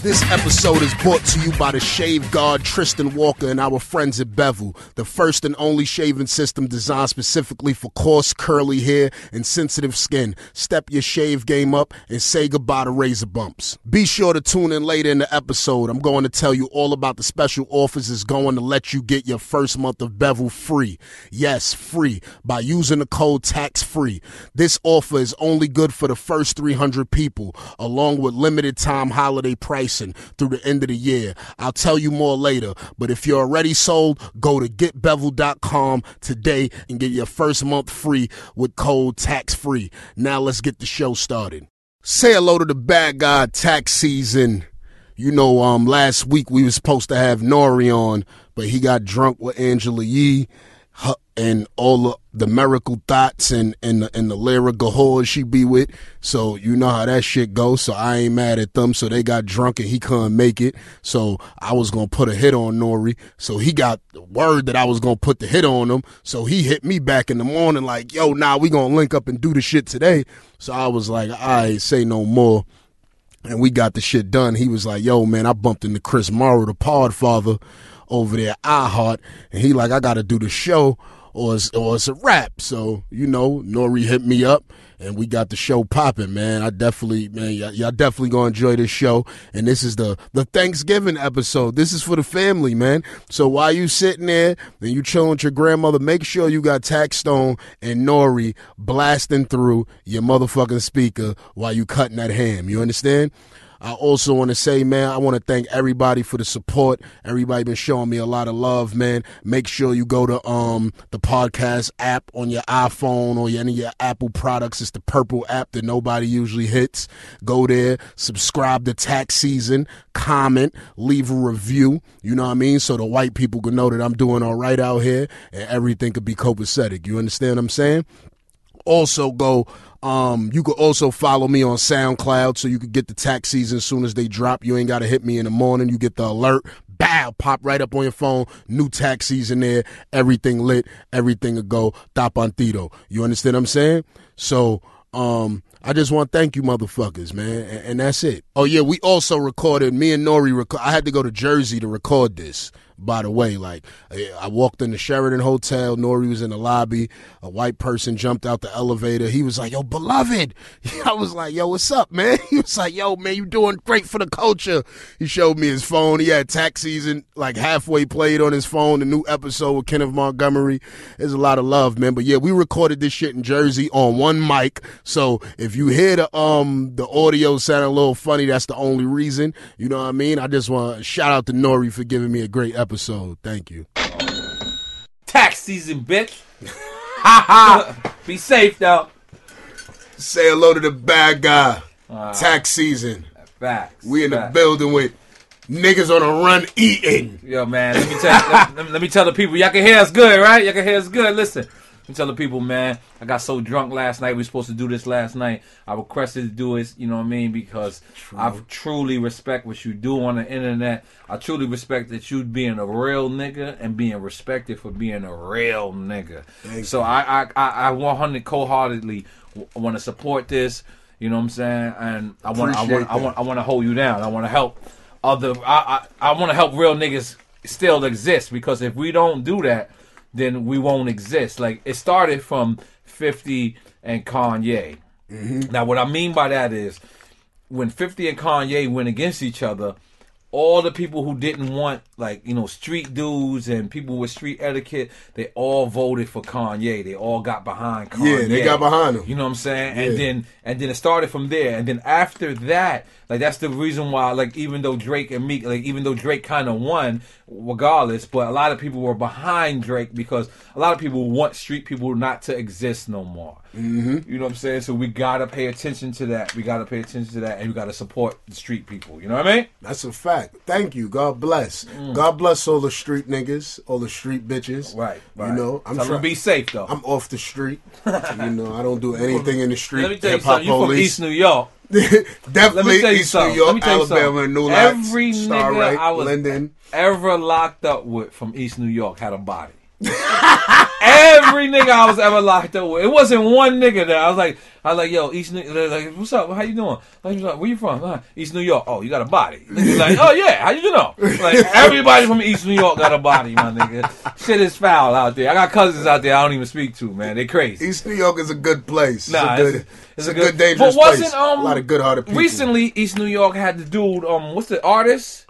This episode is brought to you by the shave guard Tristan Walker and our friends at Bevel, the first and only shaving system designed specifically for coarse, curly hair and sensitive skin. Step your shave game up and say goodbye to razor bumps. Be sure to tune in later in the episode. I'm going to tell you all about the special offers that's going to let you get your first month of Bevel free. Yes, free by using the code tax free. This offer is only good for the first 300 people, along with limited time holiday through the end of the year. I'll tell you more later, but if you're already sold, go to getbevel.com today and get your first month free with code tax free. Now let's get the show started. Say hello to the bad guy tax season. You know, um, last week we were supposed to have Nori on, but he got drunk with Angela Yee and all the, the miracle thoughts and and the, and the lyrical whores she be with. So you know how that shit goes. So I ain't mad at them. So they got drunk and he couldn't make it. So I was gonna put a hit on Nori. So he got the word that I was gonna put the hit on him. So he hit me back in the morning like, yo, nah, we gonna link up and do the shit today. So I was like, I say no more. And we got the shit done. He was like, yo, man, I bumped into Chris Morrow, the Podfather, over there iHeart. And he like, I got to do the show or it's, or it's a rap. So, you know, Nori hit me up and we got the show popping, man. I definitely, man, y'all, y'all definitely gonna enjoy this show. And this is the the Thanksgiving episode. This is for the family, man. So while you sitting there and you chilling with your grandmother, make sure you got Taxstone and Nori blasting through your motherfucking speaker while you cutting that ham. You understand? I also want to say, man, I want to thank everybody for the support. Everybody been showing me a lot of love, man. Make sure you go to um the podcast app on your iPhone or any of your Apple products. It's the purple app that nobody usually hits. Go there, subscribe to Tax Season, comment, leave a review. You know what I mean? So the white people can know that I'm doing all right out here and everything could be copacetic. You understand what I'm saying? also go um, you could also follow me on SoundCloud so you could get the tax season as soon as they drop. You ain't got to hit me in the morning. You get the alert. Bow, pop right up on your phone. New tax season there. Everything lit. Everything will go. Tapantito. You understand what I'm saying? So, um, I just want to thank you, motherfuckers, man, and, and, that's it. Oh yeah, we also recorded. Me and Nori. I had to go to Jersey to record this by the way. Like, I walked in the Sheraton Hotel. Nori was in the lobby. A white person jumped out the elevator. He was like, yo, beloved. I was like, yo, what's up, man? He was like, yo, man, you doing great for the culture. He showed me his phone. He had tax season like halfway played on his phone, the new episode with Kenneth Montgomery. There's a lot of love, man. But yeah, we recorded this shit in Jersey on one mic. So if you hear the um the audio sound a little funny, that's the only reason. You know what I mean? I just want to shout out to Nori for giving me a great episode episode. Thank you. Tax season, bitch. Ha ha. Be safe though. Say hello to the bad guy. Uh, Tax season. Facts. We in facts. the building with niggas on a run eating. Yo, man, let me tell let, let, me tell the people, y'all can hear us good, right? Y'all can hear us good. Listen, I'm telling people, man, I got so drunk last night. We were supposed to do this last night. I requested to do it, you know what I mean, because. I truly respect what you do on the internet. I truly respect that you being a real nigga and being respected for being a real nigga. Thank so I, I, I, I 100 cold-heartedly want to support this. You know what I'm saying? And I want, I want, I want, I want to hold you down. I want to help other. I, I, I want to help real niggas still exist because if we don't do that then we won't exist. Like it started from 50 and Kanye. Mm-hmm. Now, what I mean by that is when 50 and Kanye went against each other, all the people who didn't want like you know street dudes and people with street etiquette, they all voted for Kanye. They all got behind Kanye. Yeah, they got behind him. You know what I'm saying? Yeah. And then and then it started from there. And then after that, like that's the reason why like even though Drake and Meek, like even though Drake kind of won regardless, but a lot of people were behind Drake because a lot of people want street people not to exist no more. Mm-hmm. You know what I'm saying? So we gotta pay attention to that. We gotta pay attention to that, and we gotta support the street people. You know what I mean? That's a fact. Thank you. God bless. Mm. God bless all the street niggas, all the street bitches. Right. right. You know, I'm trying to be safe though. I'm off the street. you know, I don't do anything in the street. Let me tell you something. You from East New York. Definitely East New York, Alabama, New Lots, Every nigga I was Linden. ever locked up with from East New York had a body. Every nigga I was ever locked up with. It wasn't one nigga that I was like, I was like, yo, East New they're like, what's up? How you doing? Like, where you from? Uh, East New York. Oh, you got a body. Niggas like, oh yeah, how you know? Like everybody from East New York got a body, my nigga. Shit is foul out there. I got cousins out there I don't even speak to, man. They crazy. East New York is a good place. Nah, it's a good, it's- it's a good, good- dangerous But wasn't, place. um, a lot of good-hearted people. Recently, East New York had the dude, um, what's the artist?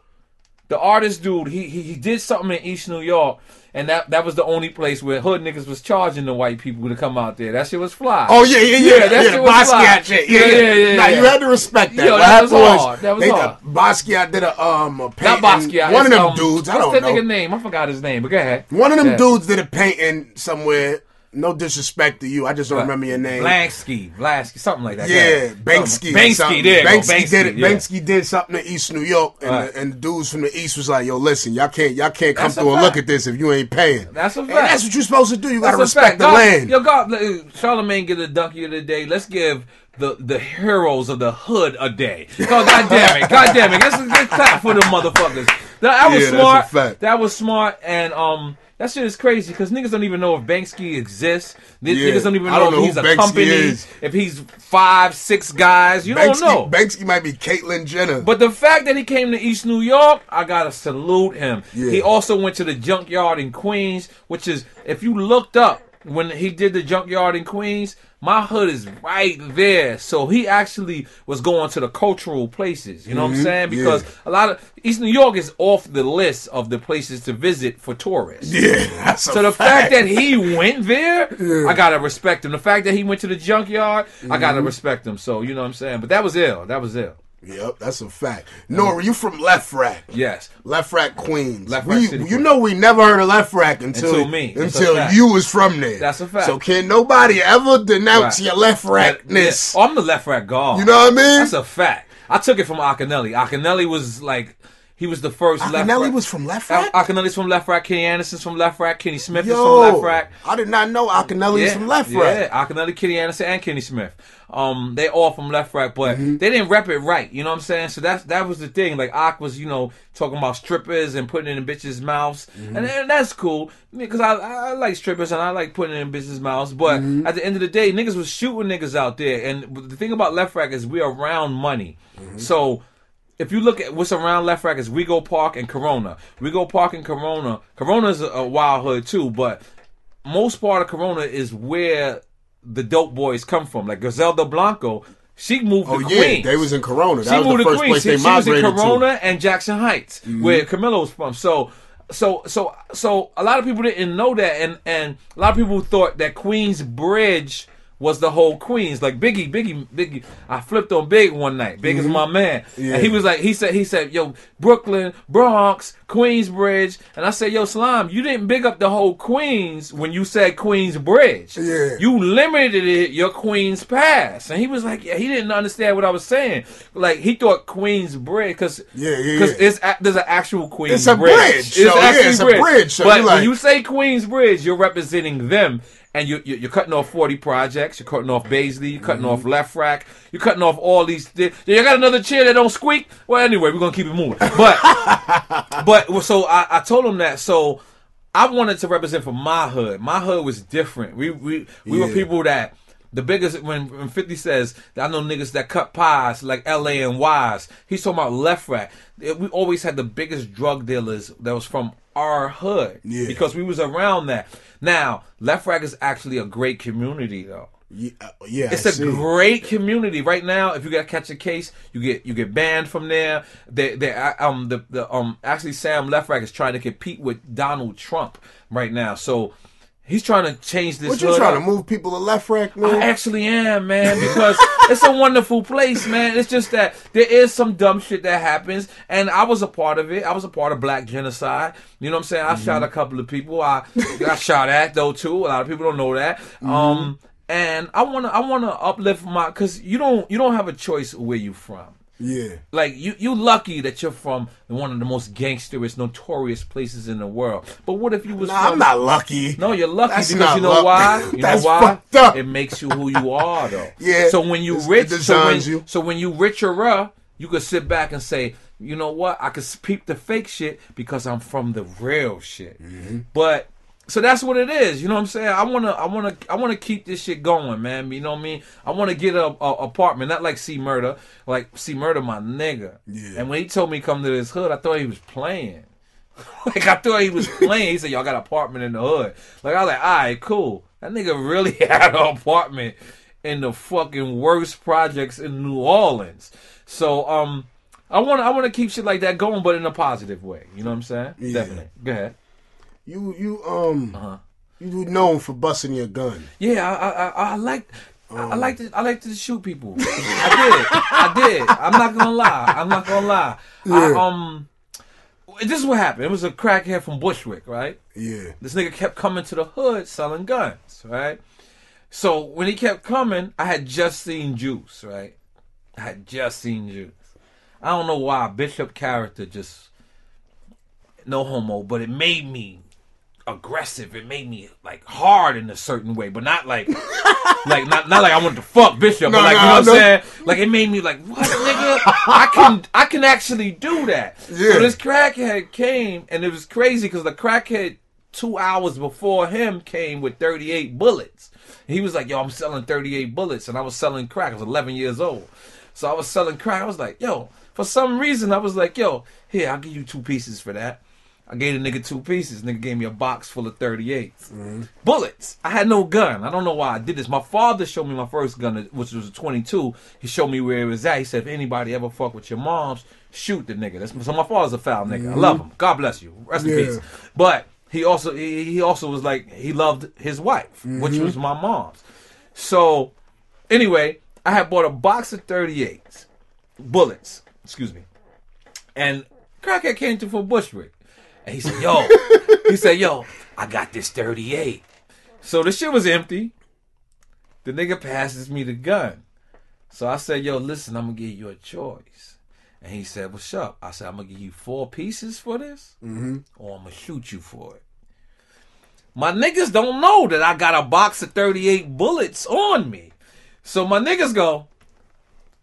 The artist dude, he, he he did something in East New York, and that that was the only place where hood niggas was charging the white people to come out there. That shit was fly. Oh yeah, yeah, yeah, Yeah, yeah. that the shit was fly. Basquiat shit. Yeah, Yeah, yeah, yeah, yeah, Nah, you yeah. had to respect that. Yo, what that was hard. That was they, hard. Basquiat did a um a not painting. Basquiat. One of them um, dudes. I don't that know. nigga name? I forgot his name. But go ahead. One of them Yeah. dudes did a painting somewhere. No disrespect to you. I just don't remember your name. Blansky, Blansky, something like that. Yeah. Banksy. Banksy, there. Banksy, Banksy did it. yeah. Banksy did something in East New York, and, Right. the, and the dudes from the East was like, "Yo, listen, y'all can't, y'all can't come That's through and look at this if you ain't paying." That's a And fact. that's what you're supposed to do. You gotta respect fact. the God, land. Yo, God, Charlamagne get a donkey of the day. Let's give the the heroes of the hood a day. Oh, God damn it. God damn it. Let's, let's clap for the motherfuckers. That, was Yeah, smart. That was smart. And, um, that shit is crazy because niggas don't even know if Banksy exists. N- Yeah. Niggas don't even know don't if know he's a Banksy company, is. if he's five, six guys. You Banksy, don't know. Banksy might be Caitlyn Jenner. But the fact that he came to East New York, I gotta salute him. Yeah. He also went to the junkyard in Queens, which is if you looked up when he did the junkyard in Queens, my hood is right there. So he actually was going to the cultural places. You know what I'm saying? Mm-hmm. yeah. Because a lot of East New York is off the list of the places to visit for tourists. yeah, So the fact that he went there, Yeah. I gotta respect him. The fact that he went to the junkyard, I Mm-hmm. gotta respect him. So you know what I'm saying. But that was ill. That was ill. Yep, that's a fact. Nora, you from LeFrak. Yes. LeFrak Queens. LeFrak we, City, you know we never heard of LeFrak until Until me. That's until you was from there. That's a fact. So can nobody ever denounce Right. your left Yeah. rackness? Oh, I'm the left rack guard. You know what I mean? That's a fact. I took it from Akinyele. Akinyele was like, he was the first left Akinyele was from Left Rack. Akinyele's from LeFrak. Kenny Anderson's from LeFrak. Kenny Smith is from LeFrak. I did not know Akinyele's from LeFrak. Yeah, Akinyele, Kenny Anderson, and Kenny Smith. Um, they all from LeFrak, but Mm-hmm. they didn't rep it right. You know what I'm saying? So that's that was the thing. Like Ak was, you know, talking about strippers and putting it in bitches' mouths, Mm-hmm. and, and that's cool because I, I like strippers and I like putting it in bitches' mouths. But Mm-hmm. at the end of the day, niggas was shooting niggas out there, and the thing about LeFrak is we're around money. Mm-hmm. So if you look at what's around LeFrak is Rego Park and Corona. Rego Park and Corona. Corona's a, a wild hood too, but most part of Corona is where the dope boys come from. Like Griselda Blanco, she moved Oh to yeah, they was in Corona. That she was moved the to first Queens. She, she was in Corona to. Mm-hmm. and Jackson Heights, where Camilo's from. So. So so so a lot of people didn't know that and and a lot of people thought that Queens Bridge was the whole Queens. Like Biggie, Biggie, Biggie. I flipped on Big one night. Big is my man. Mm-hmm. Yeah. And he was like, he said, he said, yo, Brooklyn, Bronx, Queensbridge. And I said, yo, Slime, you didn't big up the whole Queens when you said Queensbridge. Yeah. You limited it your Queens pass. And he was like, yeah, he didn't understand what I was saying. Like he thought Queensbridge because Yeah, yeah, because yeah. it's a, there's an actual Queens It's a bridge. bridge, so, yeah, actually it's a bridge, so but you when you say Queensbridge, you're representing them. And you, you, you're cutting off 40 projects. You're cutting off Baisley. You're cutting Mm-hmm. off LeFrak. You're cutting off all these. Th- you got another chair that don't squeak. Well, anyway, we're gonna keep it moving. But but so I, I told him that. So I wanted to represent for my hood. My hood was different. We we we were people that. The biggest when, when Fifty says that I know niggas that cut pies like L.A. and Wise. He's talking about LeFrak. It- We always had the biggest drug dealers that was from our hood Yeah. because we was around that. Now LeFrak is actually a great community though. Yeah, uh, yeah It's I a see. great community right now. If you got to catch a case, you get you get banned from there. They they um the the um actually Sam Lefrak is trying to compete with Donald Trump right now. So he's trying to change this. What you trying up. to move people to LeFrak? I actually am, man, because it's a wonderful place, man. It's just that there is some dumb shit that happens, and I was a part of it. I was a part of black genocide. You know what I'm saying? I Mm-hmm. shot a couple of people. I got shot at though too. A lot of people don't know that. Mm-hmm. Um, and I wanna I wanna uplift my because you don't you don't have a choice where you from. Yeah. Like you, you lucky that you're from one of the most gangsterous, notorious places in the world. But what if you was? Nah, from, I'm not lucky. no, you're lucky That's because you know luck. why? You That's know why? fucked up. It makes you who you are, though. Yeah, So when you rich, it so when you. so when you richer, you could sit back and say, you know what? I could peep the fake shit because I'm from the real shit. Mm-hmm. But so that's what it is. You know what I'm saying? I wanna, I wanna, I wanna keep this shit going, man. You know what I mean? I wanna get a, a apartment, not like C Murder, like C Murder, my nigga. Yeah. And when he told me to come to this hood, I thought he was playing. like I thought he was playing. He said, "Y'all got an apartment in the hood." Like I was like, "All right, cool." That nigga really had an apartment in the fucking worst projects in New Orleans. So um, I want, I want to keep shit like that going, but in a positive way. You know what I'm saying? Yeah. Definitely. Go ahead. You you um Uh-huh. you known for busting your gun. Yeah, I I, I, I like. I I like to I like to shoot people. I did. I did. I'm not gonna lie. I'm not gonna lie. I, um, this is what happened. It was a crackhead from Bushwick, right? Yeah. This nigga kept coming to the hood selling guns, right? So when he kept coming, I had just seen Juice, right? I had just seen Juice. I don't know why Bishop character just no homo, but it made me aggressive. It made me like hard in a certain way, but not like like not not like I wanted to fuck Bishop, No, but like no, you know what I'm saying? Like it made me like what nigga? I can I can actually do that. Yeah. So this crackhead came, and it was crazy because the crackhead two hours before him came with 38 bullets. He was like, "Yo, I'm selling 38 bullets," and I was selling crack. I was 11 years old, so I was selling crack. I was like, "Yo." For some reason, I was like, "Yo, here, I'll give you two pieces for that." I gave the nigga two pieces. Nigga gave me a box full of 38s. Mm-hmm. Bullets. I had no gun. I don't know why I did this. My father showed me my first gun, which was a 22. He showed me where it was at. He said, if anybody ever fuck with your moms, shoot the nigga. That's, so my father's a foul nigga. I mm-hmm. love him. God bless you. Rest Yeah. in peace. But he also he, he also was like he loved his wife, which mm-hmm. was my mom's. So anyway, I had bought a box of 38s, bullets, excuse me. And crackhead came to from Bushwick. And he said, yo, he said, yo, I got this 38. So the shit was empty. The nigga passes me the gun. So I said, yo, listen, I'm gonna give you a choice. And he said, what's up? I said, I'm gonna give you four pieces for this, mm-hmm. or I'm gonna shoot you for it. My niggas don't know that I got a box of 38 bullets on me. So my niggas go,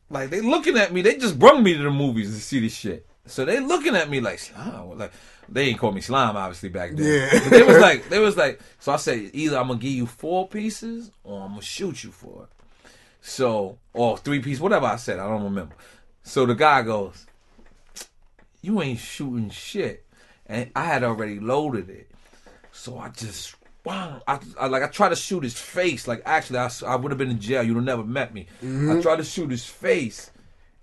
like they looking at me. They just brung me to the movies to see this shit. So they looking at me like slime. Like they ain't call me slime obviously back then. Yeah. But they was like they was like. So I said either I'm gonna give you four pieces or I'm gonna shoot you for it. So or three pieces, whatever I said. I don't remember. So the guy goes, "You ain't shooting shit," and I had already loaded it. So I just. Wow, I, I like I tried to shoot his face. Like actually, I, I would have been in jail. You'd have never met me. I mm-hmm. tried to shoot his face,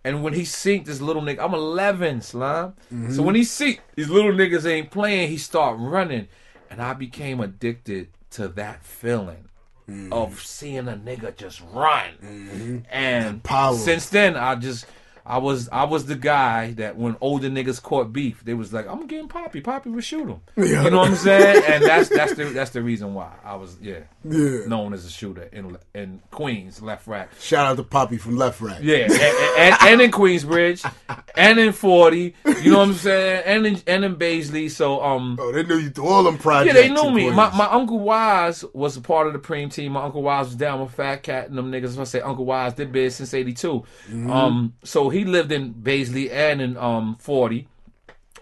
and when he seen this little nigga, I'm 11, slime. So mm-hmm. when he see these little niggas ain't playing, he start running, and I became addicted to that feeling mm. of seeing a nigga just run. Mm-hmm. And Power. since then, I just I was I was the guy that when older niggas caught beef, they was like, I'm getting Poppy. Poppy would shoot him. Yeah. You know what I'm saying? And that's that's the that's the reason why I was yeah Yeah. known as a shooter in in Queens, LeFrak. Shout out to Poppy from LeFrak. Yeah, and, and, and in Queensbridge, and in Forty. You know what I'm saying? And in and in Baisley. So um. Oh, they knew you through all them projects. Yeah, they knew me. Queens. My, my uncle Wise was a part of the preem team. My uncle Wise was down with Fat Cat and them niggas. I say Uncle Wise did biz since '82. Um, so he lived in Baisley and in um 40.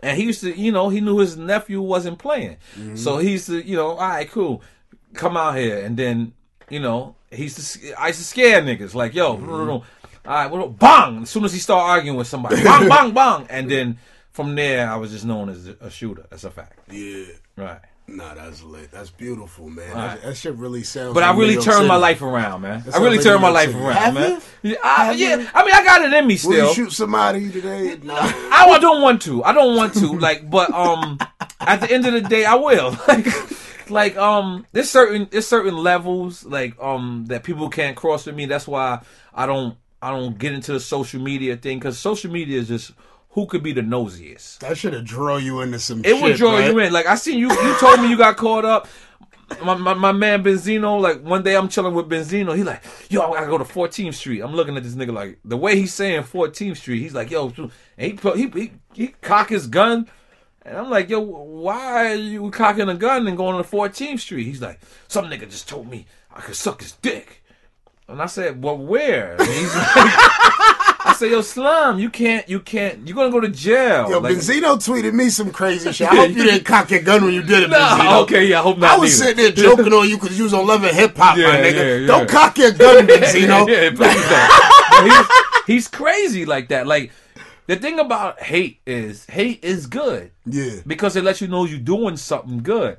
And he used to, you know, he knew his nephew wasn't playing. So he used to, you know, all right, cool, come out here. And then, you know, he used to, I used to scare niggas like, yo, no. all right, well, bang! As soon as he start arguing with somebody, bang, bang, bang, and then from there, I was just known as a shooter. That's a fact, Yeah. right? Nah, that's lit. That's beautiful, man. Right. That, that shit really sounds. But I really New York turned my life around, man. That's I really like turned my life City. around, Have man. you? Yeah, I, Have yeah, you? I mean, I got it in me Will still. you shoot somebody today? Nah. I, I don't want to. I don't want to. Like, but um, at the end of the day, I will. Like, like um, there's certain there's certain levels like um that people can't cross with me. That's why I don't I don't get into the social media thing because social media is just who could be the nosiest. That should have draw you into some. Shit. It shit, would draw right? you in. Like I seen you. You told me you got caught up. My, my, my man Benzino, like one day I'm chilling with Benzino. He like, yo, I gotta go to 14th Street. I'm looking at this nigga like the way he's saying 14th Street. He's like, yo, and he put- he he, he cock his gun, and I'm like, yo, why are you cocking a gun and going to 14th Street? He's like, some nigga just told me I could suck his dick. And I said, well, where? And he's like, I say, yo, Slum, you can't, you can't, you're gonna go to jail. Yo, Like- Benzino tweeted me some crazy shit. I hope you didn't cock your gun when you did it, Nah, Benzino. okay, yeah, I hope not. I was neither. sitting there joking on you because you was on Love and Hip Hop, Yeah, my nigga. yeah. Don't cock your gun, Benzino. yeah, please he's, he's crazy like that. Like the thing about hate is hate is good. Yeah. Because it lets you know you're doing something good.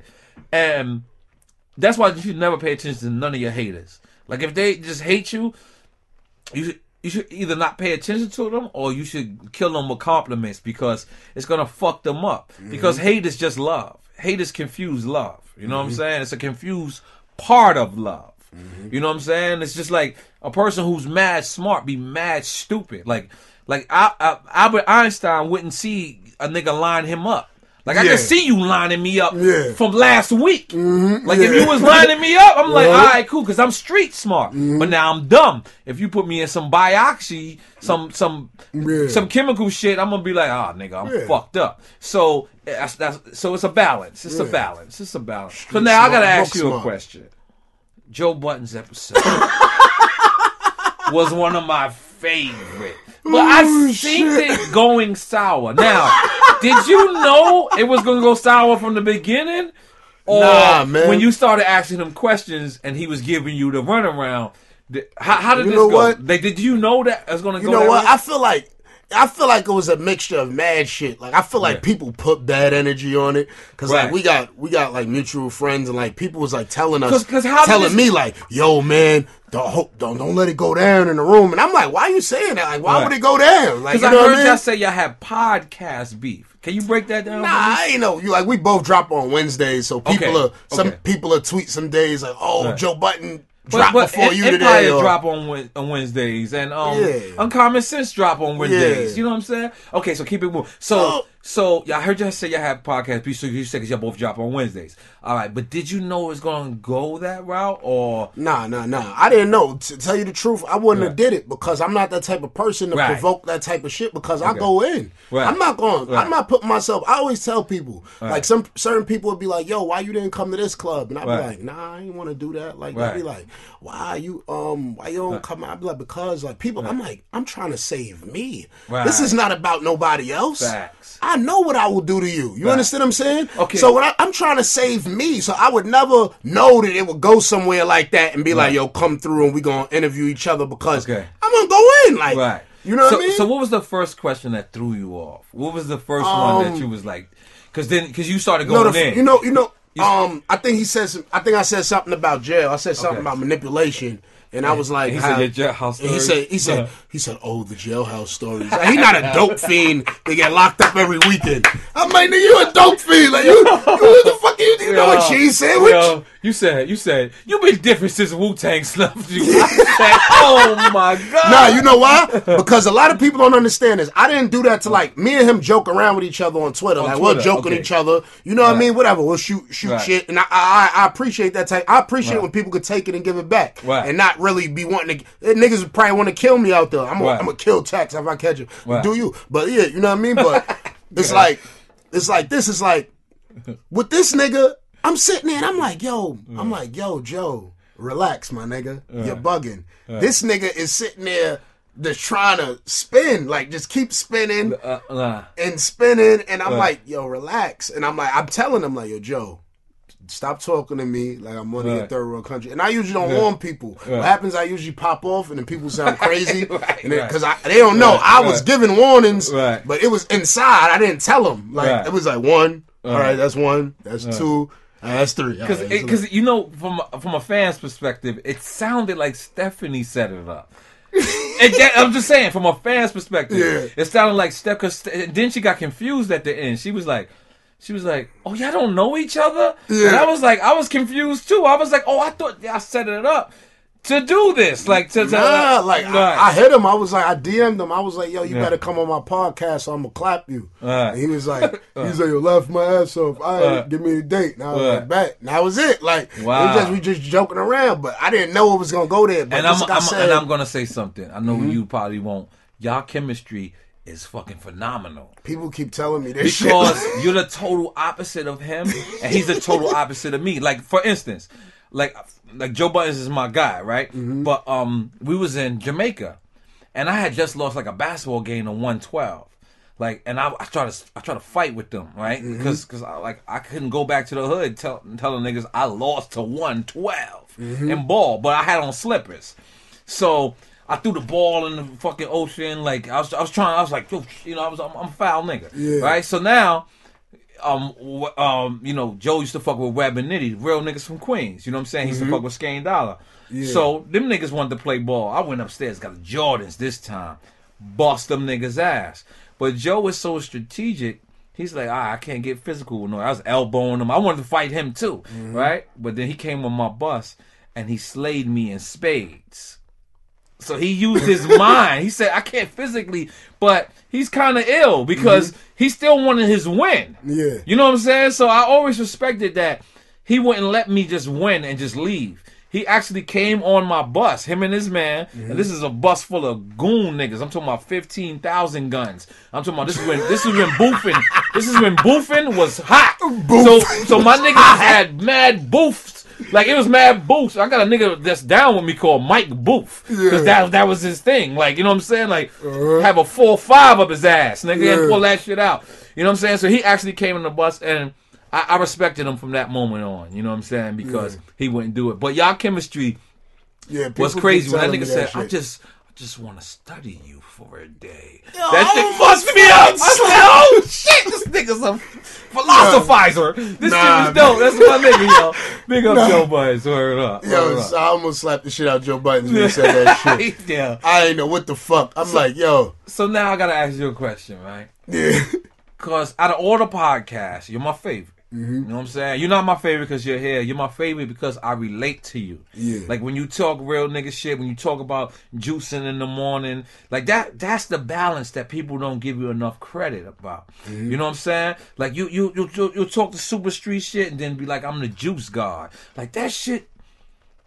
And that's why you should never pay attention to none of your haters. Like if they just hate you, you should you should either not pay attention to them or you should kill them with compliments because it's gonna fuck them up. Because mm-hmm. hate is just love. Hate is confused love. You know what I'm mm-hmm. saying? It's a confused part of love. Mm-hmm. You know what I'm saying? It's just like a person who's mad smart be mad stupid. Like like I, I, Albert Einstein wouldn't see a nigga line him up. Like I Yeah. can see you lining me up Yeah. from last week. Like if you was lining me up, I'm like, all right, cool, because I'm street smart. But now I'm dumb. If you put me in some bioxy, some some Yeah. some chemical shit, I'm gonna be like, ah, nigga, I'm Yeah. fucked up. So that's, that's so it's a balance. It's a balance. It's a balance. so now I gotta ask you a smart. question. Joe Budden's episode was one of my favorite. But I Ooh, seen shit. it going sour. Now, did you know it was gonna go sour from the beginning? Or Nah, man. when you started asking him questions and he was giving you the runaround, how, how did You this know go? what? Like, did you know that it was gonna go? You go? know that what? way? I feel like I feel like it was a mixture of mad shit. Like I feel like Yeah. people put bad energy on it because Right. like we got we got like mutual friends and like people was like telling us 'cause how telling this- me like yo man don't don't don't let it go down in the room and I'm like why are you saying that like why Right. would it go down like you I know heard what I mean? y'all say y'all had podcast beef. Can you break that down? Nah? I ain't know. You like we both drop on Wednesdays, so people Okay, are some okay. people are tweet some days like, oh, Right. Joe Budden But- drop but before Em- you Empire today. or- drop on on Wednesdays, and um, Yeah. Uncommon Sense drop on Wednesdays. Yeah. You know what I'm saying? Okay, so keep it moving. So, Oh. So y'all heard y'all say y'all have podcast beef, so you said because y'all both drop on Wednesdays. All right, but did you know it's gonna go that route, or Nah, nah, nah. I didn't know. To tell you the truth, I wouldn't have did it because I'm not that type of person to Right. provoke that type of shit because I go in. Right. I'm not going. Right. I'm not putting myself. I always tell people like some certain people would be like, "Yo, why you didn't come to this club?" And I'd Right. be like, "Nah, I ain't want to do that." Like Right. they'd be like, "Why you um why you don't come?" I'd be like, "Because like people." I'm like, I'm trying to save me. Right. This is not about nobody else. Facts. I know what I will do to you. You Right. understand what I'm saying? Okay. So I, I'm trying to save me, so I would never know that it would go somewhere like that and be like, "Yo, come through and we gonna interview each other because Okay. I'm gonna go in." Like, right? you know so, what I mean? So, what was the first question that threw you off? What was the first one that Um, you was like? Because then, because you started going the, in. you know, you know. Um, I think he says. I think I said something about jail. I said something Okay. about manipulation, and I was like, he said your jailhouse and He said, he said, he said, oh, the jailhouse stories. Like, he not a dope fiend. They get locked up every weekend. I'm like, nigga, you a dope fiend. Like, you, you what the fuck you, you know a Yo, cheese sandwich? yo, you said, you said, you been different since Wu Tang snuffed you. Said, oh my god. Nah, you know why? Because a lot of people don't understand this. I didn't do that to like me and him joke around with each other on Twitter. On like we'll Twitter, joke with each other. You know what I mean? Whatever. We'll shoot shoot Right. shit, and I, I I appreciate that type. I appreciate Right. when people could take it and give it back, Right. and not really be wanting to. eh, Niggas would probably want to kill me out there. I'm gonna Right. Kill Tex if I catch him. Right. Do you? But yeah, you know what I mean. But it's like it's like this is like with this nigga. I'm sitting there and I'm like, yo, I'm like, yo, Joe, relax, my nigga. You're bugging. This nigga is sitting there just trying to spin, like just keep spinning Uh, nah. and spinning. And I'm Right. like, yo, relax. And I'm like, I'm telling him, like, yo, Joe, stop talking to me like I'm one of your third world country. And I usually don't warn people. Right. What happens, I usually pop off and then people sound crazy. Right, and right. Because they don't know. Right, I was right. giving warnings, Right. but it was inside. I didn't tell them. Like, Right. it was like one. All Right. right, that's one. That's two. uh, that's three. Because right, because you know from from a fan's perspective, it sounded like Stephanie set it up. That- I'm just saying, from a fan's perspective, Yeah. it sounded like Steph. Cause then she got confused at the end. She was like, she was like, "Oh, y'all don't know each other." Yeah. And I was like, I was confused too. I was like, "Oh, I thought y'all set it up to do this, like to, to Nah, like Right. I, I hit him. I was like, I DM'd him. I was like, yo, you Yeah. better come on my podcast, so I'm gonna clap you. Right. And he was like, uh. he was like, yo, laugh my ass off. All right, Right. give me a date. Was Right. like, bet. And that was it. Like, Wow. just we just joking around, but I didn't know it was gonna go there. But and I'm, I'm said, Mm-hmm. and I'm gonna say something. I know mm-hmm. you probably won't. Y'all chemistry is fucking phenomenal. people keep telling me this because shit. you're the total opposite of him, and he's the total opposite of me. Like for instance, like like Joe Buddens is my guy, right? Mm-hmm. But um, we was in Jamaica, and I had just lost like a basketball game to one twelve. Like, and I, I try to I try to fight with them, right? Mm-hmm. Because because I, like I couldn't go back to the hood tell telling niggas I lost to one Mm-hmm. in ball, but I had on slippers, so. I threw the ball in the fucking ocean. Like I was, I was trying. I was like, yo, you know, I was, I'm, I'm a foul nigga, Yeah. right? So now, um, um, you know, Joe used to fuck with Web and Nitty, real niggas from Queens. You know what I'm saying? He used to fuck with Skane Dollar. Mm-hmm. Yeah. So them niggas wanted to play ball. I went upstairs, got the Jordans this time, bust them niggas ass. But Joe was so strategic. He's like, ah, I can't get physical with no. I was elbowing him. I wanted to fight him too, Mm-hmm. right? But then he came on my bus and he slayed me in spades. So he used his mind. He said, I can't physically, but he's kind of ill because he still wanted his win. Mm-hmm. Yeah. You know what I'm saying? So I always respected that he wouldn't let me just win and just leave. He actually came on my bus, him and his man. And this is a bus full of goon niggas. I'm talking about fifteen thousand guns. I'm talking about this is when this is when boofing. This is when boofing was hot. So so my niggas had mad boofs. Like it was mad boofs. I got a nigga that's down with me called Mike Boof. Cause Yeah. that that was his thing. Like, you know what I'm saying? Like have a four five up his ass, nigga, Yeah. and pull that shit out. You know what I'm saying? So he actually came in the bus and I, I respected him from that moment on. You know what I'm saying? Because he wouldn't do it. But y'all chemistry Yeah, was crazy when that nigga me said, that "I just, just want to study you for a day." I that shit fucked me up. I was like, "Oh shit, this nigga's a philosophizer. This Nah, shit was dope. That's my nigga, yo. Big up Joe Buds. Word up. Yo, Word I almost slapped the shit out of Joe Buddens when he said that shit. yeah. I ain't know what the fuck. I'm like, yo, So now I gotta ask you a question, right? yeah, Cause out of all the podcasts, you're my favorite. Mm-hmm. You know what I'm saying? You're not my favorite because you're here. You're my favorite because I relate to you. Yeah. Like when you talk real nigga shit, when you talk about juicing in the morning, like that. That's the balance that people don't give you enough credit about. Mm-hmm. You know what I'm saying? Like you, you, you, you, you talk the super street shit and then be like, I'm the juice god. Like that shit.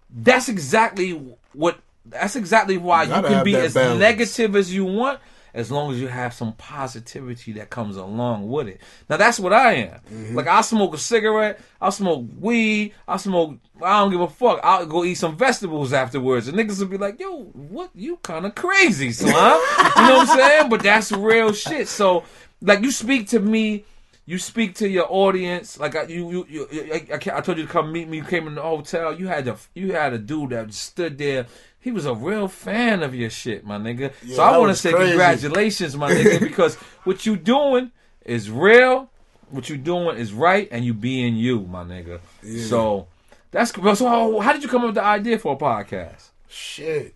That's exactly what. That's exactly why you Gotta can be as balance. negative as you want, as long as you have some positivity that comes along with it. Now that's what I am. Mm-hmm. Like I smoke a cigarette, I smoke weed, I smoke. I don't give a fuck. I'll go eat some vegetables afterwards, and niggas will be like, "Yo, what? You kind of crazy, son?" you know what I'm saying? But that's real shit. So, like, you speak to me. You speak to your audience like I, you, you, you I, I, I told you to come meet me. You came in the hotel. You had a, you had a dude that stood there. He was a real fan of your shit, my nigga. Yeah, so I want to say crazy. congratulations, my nigga, because what you doing is real. What you doing is right, and you being you, my nigga. So that's so. How, how did you come up with the idea for a podcast? shit.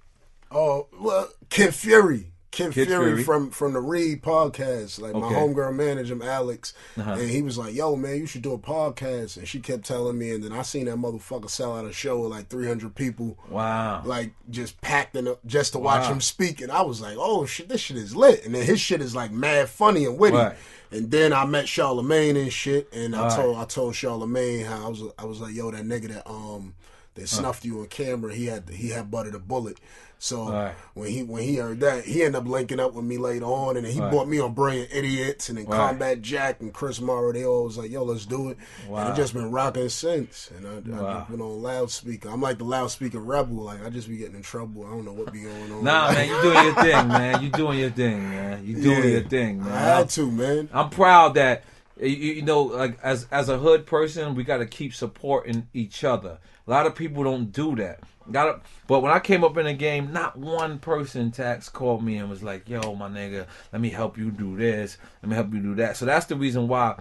Oh, well, Kid Fury. Kid, Kid Fury, Fury. from from the Read podcast. Like my homegirl manager him, Alex, Uh-huh. and he was like, "Yo, man, you should do a podcast." And she kept telling me, and then I seen that motherfucker sell out a show with like three hundred people. Wow. like just packed in a, just to watch him speak, and I was like, "Oh shit, this shit is lit!" And then his shit is like mad funny and witty. Right. And then I met Charlamagne and shit, and I Right. told I told Charlamagne how I was I was like, "Yo, that nigga that um that snuffed you on camera, he had he had butted a bullet." So Right. when he when he heard that, he ended up linking up with me later on, and then he Right. brought me on Brilliant Idiots, and then Right. Combat Jack and Chris Morrow. They all was like, "Yo, let's do it," and Wow. it just been rocking since. And I, I Wow. just been on loudspeaker. I'm like the loudspeaker rebel. Like I just be getting in trouble. I don't know what be going on. Nah, man, you doing your thing, man. You doing your thing, man. You doing Yeah. your thing, man. I had to, man. I'm proud that you, you know, like as as a hood person, we got to keep supporting each other. A lot of people don't do that. Got to, but when I came up in the game, not one person tax called me and was like, "Yo, my nigga, let me help you do this. Let me help you do that." So that's the reason why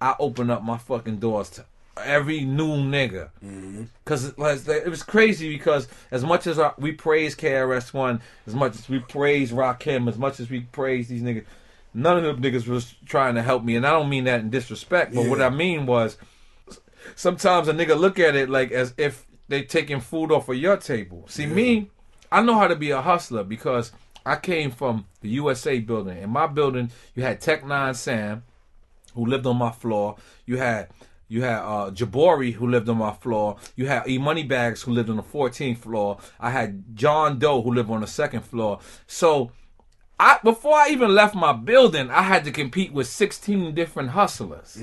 I open up my fucking doors to every new nigga. Mm-hmm. Cause it was, it was crazy because as much as we praise KRS One, as much as we praise Rakim, as much as we praise these niggas, none of them niggas was trying to help me, and I don't mean that in disrespect, but what I mean was sometimes a nigga look at it like as if they taking food off of your table. See me, I know how to be a hustler because I came from the USA building. In my building, you had Tech Nine Sam, who lived on my floor. You had you had uh, Jabori who lived on my floor. You had E Moneybags who lived on the 14th floor. I had John Doe who lived on the second floor. So I before I even left my building, I had to compete with 16 different hustlers.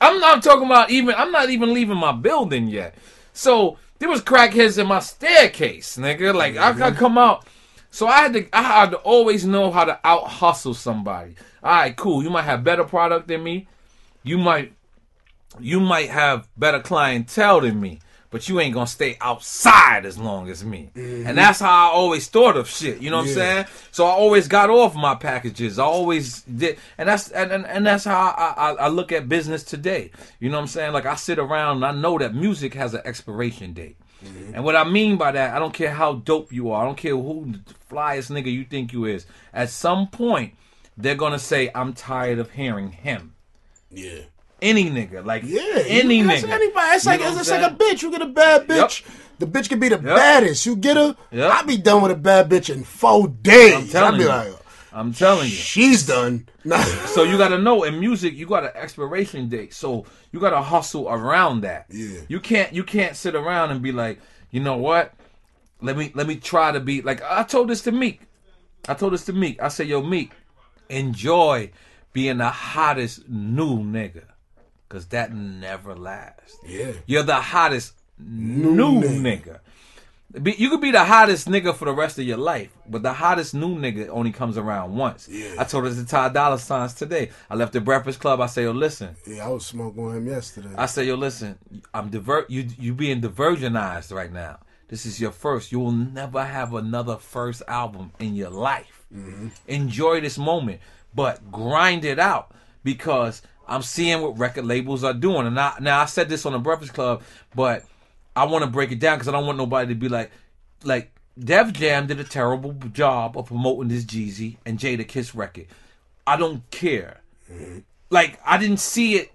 I'm not talking about even. I'm not even leaving my building yet. So there was crackheads in my staircase, nigga. Like I gotta mm-hmm. come out. So I had to I had to always know how to out hustle somebody. All right, cool. You might have better product than me. You might you might have better clientele than me, but you ain't gonna stay outside as long as me. And mm-hmm. that's how I always thought of shit. You know what I'm saying? So I always got off my packages. I always did, and that's and, and, and that's how I, I, I look at business today. You know what I'm saying? Like I sit around and I know that music has an expiration date. Mm-hmm. And what I mean by that, I don't care how dope you are. I don't care who the flyest nigga you think you is. At some point, they're gonna say, "I'm tired of hearing him." Yeah. Any nigga, like Yeah, any nigga. Anybody. It's You like it's, it's like a bitch. You get a bad bitch. The bitch can be the baddest. You get her. Yep. I be done with a bad bitch in four days. I'm telling I be you. like, I'm telling you. she's done. So you got to know in music, you got an expiration date. So you got to hustle around that. Yeah. You can't you can't sit around and be like, you know what? Let me let me try to be like I told this to Meek. I told this to Meek. I said, yo, Meek, enjoy being the hottest new nigga, cause that never lasts. Yeah. You're the hottest new, nigga. nigga. Be, you could be the hottest nigga for the rest of your life, but the hottest new nigga only comes around once. Yeah. I told this to Ty Dolla Signs today. I left the Breakfast Club. I say, yo, listen. Yeah, I was smoking with him yesterday. I say, yo, listen. I'm divert. You you being diversionized right now. This is your first. You will never have another first album in your life. Mm-hmm. Enjoy this moment, but grind it out because I'm seeing what record labels are doing. And I, now I said this on the Breakfast Club, but I want to break it down because I don't want nobody to be like, like Def Jam did a terrible job of promoting this Jeezy and Jadakiss record. I don't care. Like I didn't see it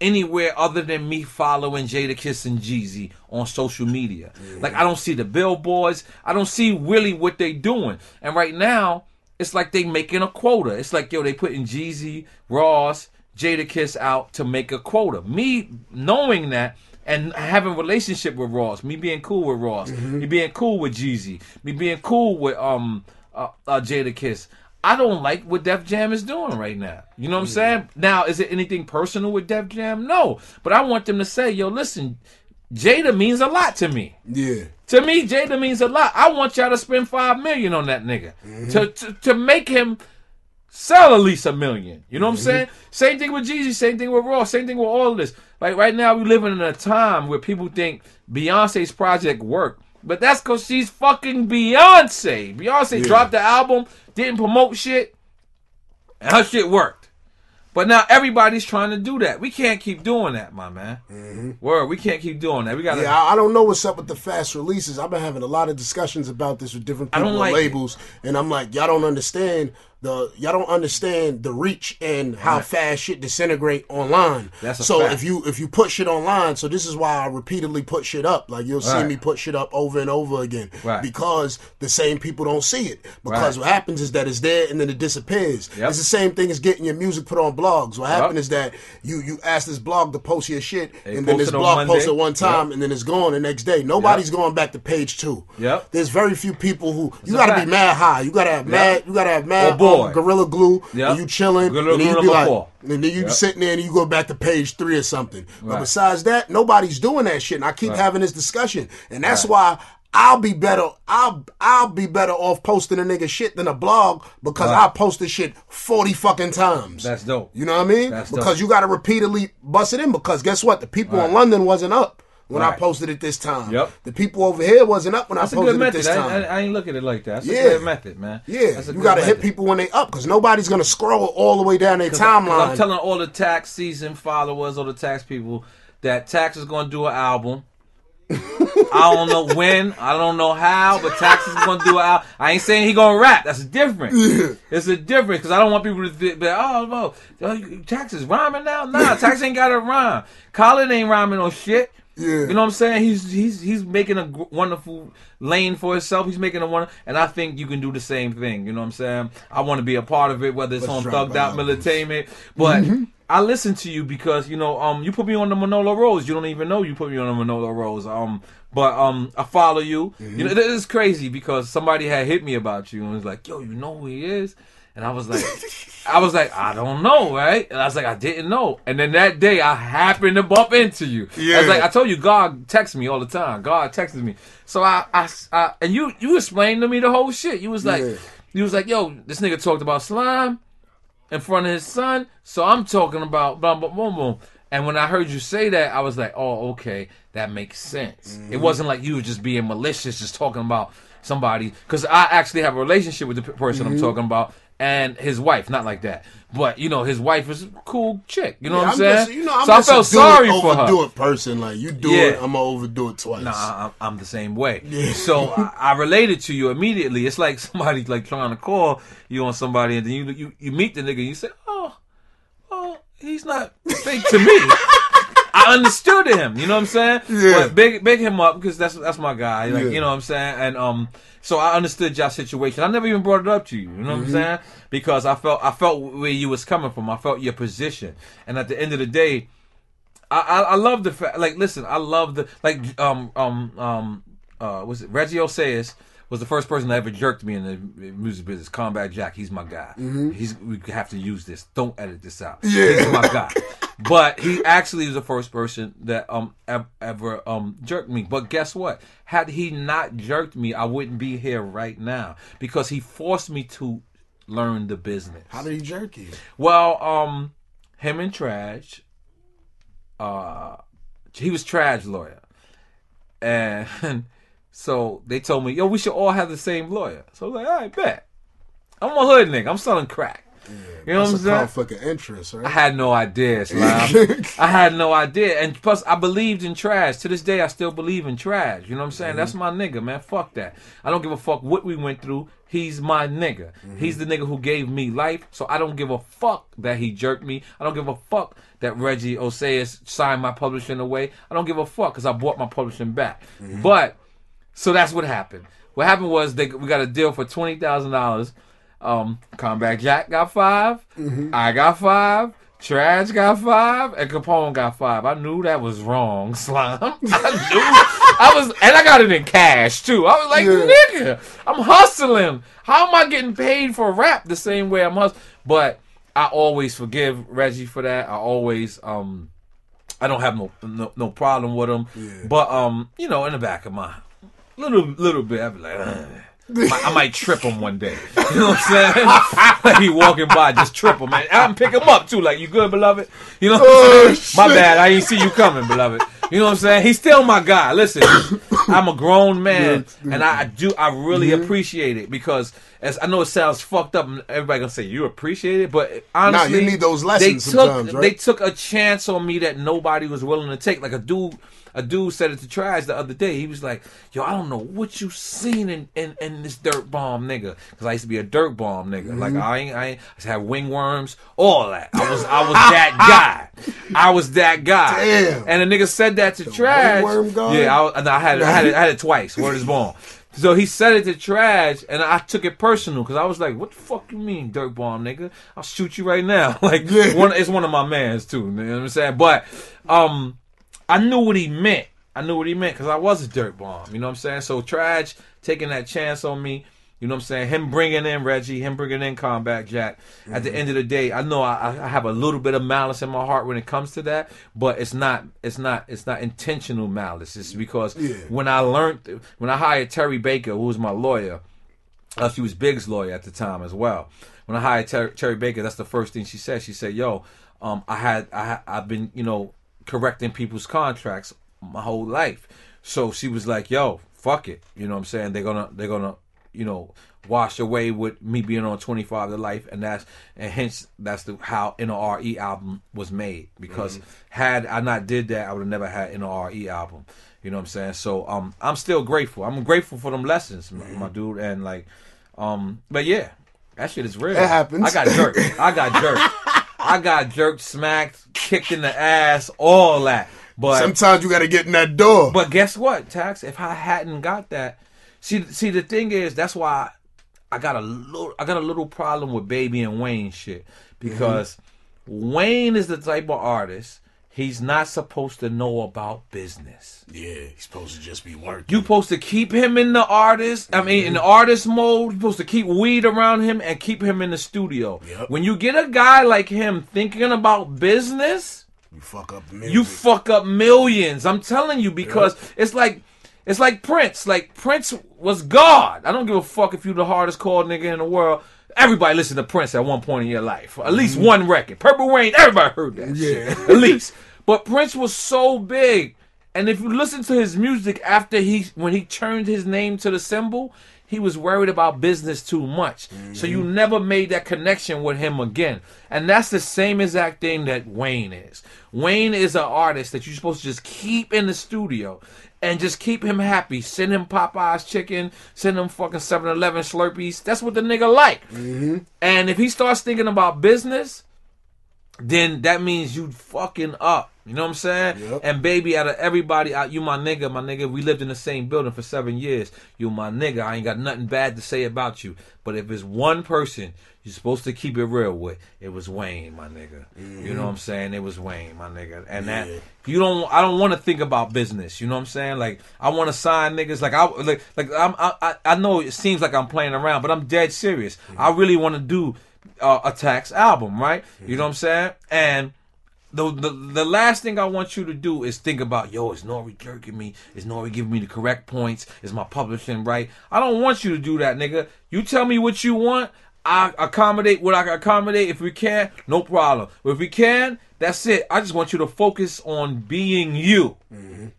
anywhere other than me following Jadakiss and Jeezy on social media. Like I don't see the billboards. I don't see really what they doing. And right now, it's like they making a quota. It's like yo, they putting Jeezy, Ross, Jadakiss out to make a quota. Me knowing that and having relationship with Ross, me being cool with Ross, me being cool with Jeezy, me being cool with um uh, uh, Jada Kiss. I don't like what Def Jam is doing right now. You know what I'm saying? Now, is it anything personal with Def Jam? No. But I want them to say, yo, listen, Jada means a lot to me. yeah. To me, Jada means a lot. I want y'all to spend five million on that nigga. To, to to make him sell at least a million. You know what I'm saying? Same thing with Jeezy, same thing with Raw, same thing with all of this. Like right now we're living in a time where people think Beyonce's project worked. But that's cause she's fucking Beyonce. Beyonce Yeah. dropped the album, didn't promote shit, and her shit worked. But now everybody's trying to do that. We can't keep doing that, my man. Word, we can't keep doing that. We Mm-hmm. Yeah, I, don't know what's up with the fast releases. I've been having a lot of discussions about this with different people like it. labels, and I'm like, y'all don't understand the y'all don't understand the reach and how Right. fast shit disintegrate online. That's a so fact. if you if you put shit online, so this is why I repeatedly put shit up. Like you'll see me put shit up over and over again Right. because the same people don't see it. Because Right. what happens is that it's there and then it disappears. Yep. It's the same thing as getting your music put on blogs. What happened Yep. is that you you ask this blog to post your shit, They and then this blog Monday. it one time, Yep. and then it's gone the next day. Nobody's going back to page two. Yep. There's very few people who you got to be mad high. You got to have mad. You got to have mad. Or gorilla glue. Yep. And you chilling, Gorilla and then you Glue be like, four. and then you Yep. sitting there and you go back to page three or something. But besides that, nobody's doing that shit. And I keep Right. having this discussion, and that's why. I'll be better. I'll I'll be better off posting a nigga shit than a blog because Right. I posted shit forty fucking times. That's dope. You know what I mean? That's dope. because you got to repeatedly bust it in. Because guess what? The people Right. in London wasn't up when I posted it this time. Yep. The people over here wasn't up when That's I posted it this time. I, I ain't look at it like that. That's Yeah. a good method, man. yeah, you got to hit people when they up because nobody's gonna scroll all the way down their 'Cause I- timeline. I'm telling all the tax season followers or the tax people that Tax is going to do an album. I don't know when, I don't know how, but Tax is going to do an album. I ain't saying he going to rap. That's different. It's a difference because I don't want people to be like, oh, no, Tax is rhyming now. Nah, Tax ain't got to rhyme. Colin ain't rhyming on shit. Yeah. You know what I'm saying? He's he's he's making a wonderful lane for himself. He's making a one, and I think you can do the same thing. You know what I'm saying? I want to be a part of it, whether it's Let's on Thugged Out. Militainment, but I listen to you because you know um you put me on the Manolo Rose. You don't even know you put me on the Manolo Rose. Um, but um I follow you. You know this is crazy because somebody had hit me about you and was like, yo, you know who he is. And I was like, I was like, I don't know, right? And I was like, I didn't know. And then that day, I happened to bump into you. Yeah. I was like, I told you, God texts me all the time. God texts me. So I, I, I and you, you explained to me the whole shit. You was like, Yeah. you was like, yo, this nigga talked about slime in front of his son. So I'm talking about blah blah boom boom. And when I heard you say that, I was like, oh, okay, that makes sense. It mm-hmm. wasn't like you were just being malicious, just talking about somebody. Because I actually have a relationship with the person I'm mm-hmm. talking about and his wife. Not like that, but you know, his wife is a cool chick. You know what I'm, saying? Just, you know, I'm so I felt do it, sorry for her. overdo it person. Like you do Yeah. it, I'm gonna overdo it twice. Nah, I- I'm, I'm the same way. So I, I related to you immediately. It's like somebody like trying to call you on somebody, and then you you, you meet the nigga, and you say, "Oh, oh, he's not fake to me." I understood him. You know what I'm saying? Yeah. But big big him up because that's that's my guy. Like Yeah. you know what I'm saying? And um, so I understood your situation. I never even brought it up to you. You know what I'm saying? Because I felt I felt where you was coming from. I felt your position. And at the end of the day, I, I, I love the fact. Like, listen, I love the like. Um, um, um. Uh, was it Reggie Osayas was the first person that ever jerked me in the music business. Combat Jack, he's my guy. He's we have to use this. Don't edit this out. Yeah. he's my guy. But he actually was the first person that um ever um jerked me. But guess what? Had he not jerked me, I wouldn't be here right now because he forced me to learn the business. How did he jerk you? Well, um, him and Trash, uh, he was Trash lawyer, and so they told me, yo, we should all have the same lawyer. So I was like, all right, bet. I'm a hood nigga. I'm selling crack. you know what I'm saying? conflict of interest, I had no idea, Slime. I had no idea. And plus, I believed in trash. To this day, I still believe in trash. You know what I'm saying? That's mm-hmm. my nigga, man. Fuck that. I don't give a fuck what we went through. He's my nigga. Mm-hmm. He's the nigga who gave me life. So I don't give a fuck that he jerked me. I don't give a fuck that Reggie Osayas signed my publishing away. I don't give a fuck because I bought my publishing back. Mm-hmm. But, so that's what happened. What happened was they, we got a deal for $20,000. Um, Combat Jack got 5 I got five. Trash got five, and Capone got five. I knew that was wrong, slime. I knew. I was, and I got it in cash too. I was like, Yeah. nigga, I'm hustling. How am I getting paid for rap the same way I'm hustling? But I always forgive Reggie for that. I always, um, I don't have no no, no problem with him. But um, you know, in the back of my little little bit, I'd be like. "Ugh." I, might trip him one day. You know what I'm saying? like he walking by, just trip him, man. I can pick him up too. Like, you good, beloved? You know what Oh, I'm saying? My bad. I ain't see you coming, beloved. You know what I'm saying? He's still my guy. Listen, I'm a grown man, and I do. I really appreciate it because, as I know, it sounds fucked up, everybody gonna say you appreciate it, but honestly, nah, you need those lessons. they took sometimes, right? they took a chance on me that nobody was willing to take. Like a dude, a dude said it to Trash the other day. He was like, "Yo, I don't know what you seen in in, in this dirt bomb nigga." Because I used to be a dirt bomb nigga. Mm-hmm. Like I ain't, I ain't, I had ringworms, all that. I was I was that guy. I was that guy. Damn. And the nigga said that to Trash. wingworm guy? Yeah, I, I had it, I had it, I had it twice. Word is born. So he said it to Trash, and I took it personal because I was like, "What the fuck you mean, dirt bomb, nigga? I'll shoot you right now." Like, Yeah. one, it's one of my mans too. You know what I'm saying? But um, I knew what he meant. I knew what he meant because I was a dirt bomb. You know what I'm saying? So Trash taking that chance on me. You know what I'm saying? Him bringing in Reggie, him bringing in Combat Jack. At the end of the day, I know I, I have a little bit of malice in my heart when it comes to that, but it's not, it's not, it's not intentional malice. It's because Yeah. when I learned, when I hired Terry Baker, who was my lawyer, uh, she was Big's lawyer at the time as well. When I hired Ter- Terry Baker, that's the first thing she said. She said, "Yo, um, I had I I've been you know correcting people's contracts my whole life." So she was like, "Yo, fuck it," you know what I'm saying? They're gonna they're gonna you know wash away with me being on 25 to life, and that's and hence that's the how NRE album was made because had I not did that, I would have never had an NRE album. You know what I'm saying? So um, I'm still grateful. I'm grateful for them lessons, my, my dude, and like, um, but yeah, that shit is real. It happens. I got jerked. I got jerked. I got jerked, smacked, kicked in the ass, all that. But Sometimes you got to get in that door. but guess what, Tax? If I hadn't got that, see, see, the thing is, that's why I got a little, I got a little problem with Baby and Wayne shit mm-hmm. because Wayne is the type of artist. He's not supposed to know about business. Yeah, he's supposed to just be working. You supposed to keep him in the artist. I mean, in the artist mode. You supposed to keep weed around him and keep him in the studio. Yep. When you get a guy like him thinking about business, You fuck up music. you fuck up millions. I'm telling you because it's like it's like Prince. Like Prince was God. I don't give a fuck if you the hardest called nigga in the world. Everybody listened to Prince at one point in your life. At least mm-hmm. one record. Purple Rain. Everybody heard that. Yeah. shit. At least. But Prince was so big, and if you listen to his music after he when he turned his name to the symbol. He was worried about business too much. So you mm-hmm. never made that connection with him again. And that's the same exact thing that Wayne is. Wayne is an artist that you're supposed to just keep in the studio and just keep him happy. Send him Popeye's chicken, send him fucking 7 Eleven Slurpees. That's what the nigga like. Mm-hmm. And if he starts thinking about business, then that means you fucking up. You know what I'm saying? Yep. And baby, out of everybody, out you my nigga, my nigga. We lived in the same building for seven years. You my nigga. I ain't got nothing bad to say about you. But if it's one person you're supposed to keep it real with, it was Wayne, my nigga. You know mm-hmm. what I'm saying? It was Wayne, my nigga. And that you don't. I don't want to think about business. You know what I'm saying? Like I want to sign niggas. Like I like like I'm. I, I I know it seems like I'm playing around, but I'm dead serious. Mm-hmm. I really want to do uh, a tax album, right? You know what I'm saying? And the, the the last thing I want you to do is think about, yo, is Nori jerking me? Is Nori giving me the correct points? Is my publishing right? I don't want you to do that, nigga. You tell me what you want. I accommodate what I can accommodate. If we can, no problem. If we can, that's it. I just want you to focus on being you.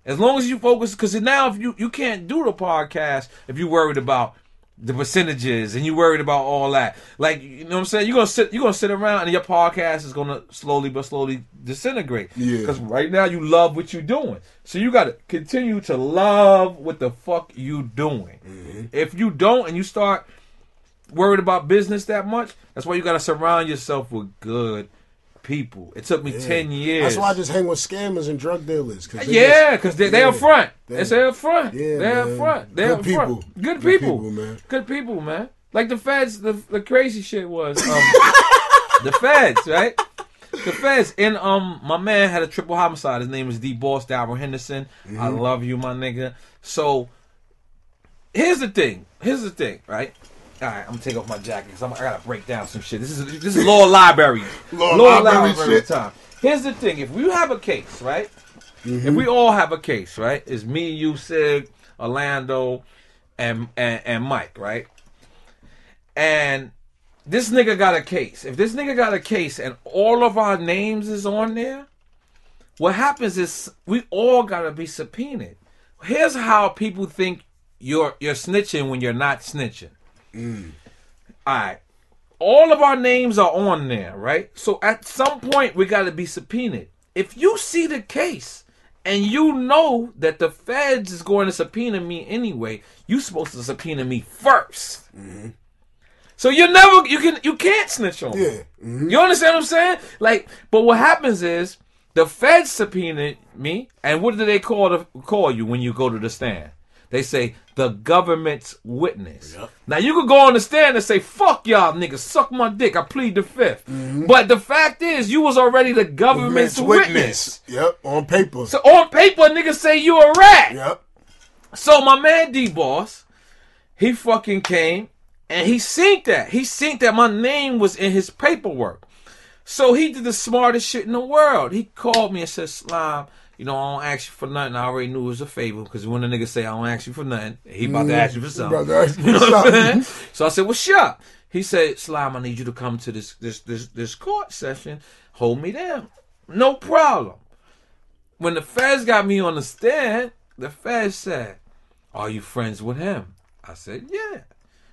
As long as you focus, because now if you you can't do the podcast if you're worried about the percentages and you worried about all that. Like you know what I'm saying? You're gonna sit you're gonna sit around and your podcast is gonna slowly but slowly disintegrate. Yeah. Because right now you love what you're doing. So you gotta continue to love what the fuck you doing. Mm-hmm. If you don't and you start worried about business that much, that's why you gotta surround yourself with good people. It took me ten years. That's why I just hang with scammers and drug dealers. Cause Yeah, because they, they yeah. up front. They- say up front. Yeah, they up man. front. They Good up front. people. Good Good people. people, man. Good people, man. Like the feds, the the crazy shit was um, the feds, right? The feds and um my man had a triple homicide. His name is D Boss Darrell Henderson. I Mm-hmm. love you, my nigga. So here's the thing. Here's the thing, right? All right, I'm gonna take off my jacket because I gotta break down some shit. This is this is law library, Law library time. Here's the thing: if we have a case, right? Mm-hmm. If we all have a case, right? It's me, you, Sig, Orlando, and and, and Mike, right? And this nigga got a case. If this nigga got a case and all of our names is on there, what happens is we all gotta be subpoenaed. Here's how people think you're you're snitching when you're not snitching. All right. All of our names are on there, right? So at some point we got to be subpoenaed. If you see the case and you know that the feds is going to subpoena me anyway, you supposed to subpoena me 1st So you never you can you can't snitch on me. Yeah. mhm. You understand what I'm saying? Like, but what happens is the feds subpoenaed me, and what do they call the, call you when you go to the stand? They say the government's witness. Yep. Now you could go on the stand and say, "Fuck y'all niggas, suck my dick." I plead the 5th mm-hmm. But the fact is, you was already the government's Witness. witness. Yep, on paper. So on paper, niggas say you a rat. yep. So my man D Boss, he fucking came and he seen that. He seen that my name was in his paperwork. So he did the smartest shit in the world. He called me and said, Slime, you know, I don't ask you for nothing. I already knew it was a favor because when the nigga say I don't ask you for nothing, he about to mm-hmm. ask you for something. Ask you You know for what I'm saying? So I said, What's up? He said, Slime, I need you to come to this this this this court session. Hold me down. No problem. When the feds got me on the stand, the feds said, Are you friends with him? I said, Yeah.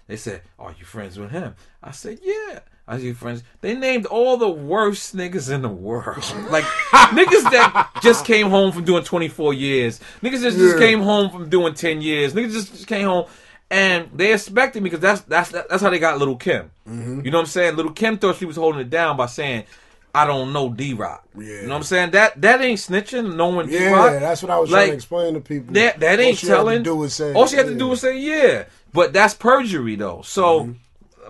They said, Are you friends with him? I said, Yeah. I "You friends. They named all the worst niggas in the world. Like niggas that just came home from doing 24 years. Niggas that just Yeah. came home from doing 10 years. Niggas just, just came home and they expected me because that's that's that's how they got Little Kim. Mm-hmm. You know what I'm saying? Little Kim thought she was holding it down by saying, "I don't know D Rock." Yeah. You know what I'm saying? That that ain't snitching. Knowing D Yeah, that's what I was Like, trying to explain to people. That that ain't All she had to telling. do was say, all she had to do was say yeah. But that's perjury though. So Mm-hmm.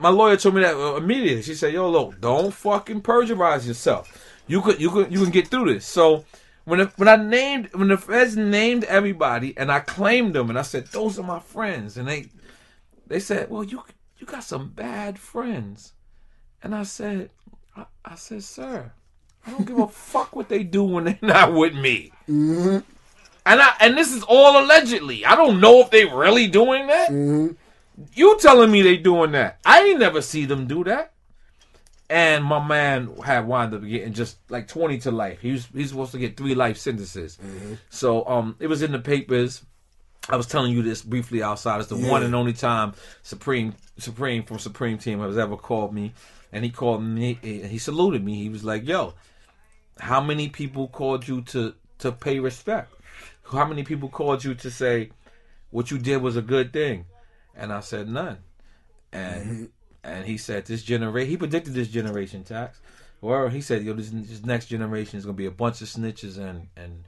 My lawyer told me that uh, immediately. She said, "Yo, look, don't fucking perjurize yourself. You could you could you can get through this." So when the, when I named when the feds named everybody and I claimed them and I said those are my friends and they they said well you you got some bad friends and I said I, I said sir I don't give a fuck what they do when they're not with me Mm-hmm. and I and this is all allegedly I don't know if they really doing that Mm-hmm. You telling me they doing that I ain't never see them do that and my man had wound up getting just like 20 to life. He was he's supposed to get three life sentences. So um, it was in the papers. I was telling you this briefly outside. It's the Yeah. one and only time Supreme Supreme from Supreme Team has ever called me, and he called me. He saluted me. He was like, "Yo, how many people called you to to pay respect? How many people called you to say what you did was a good thing?" And I said, "None." And mm-hmm. and he said this generation he predicted this generation tax. Well, he said yo this, this next generation is going to be a bunch of snitches and and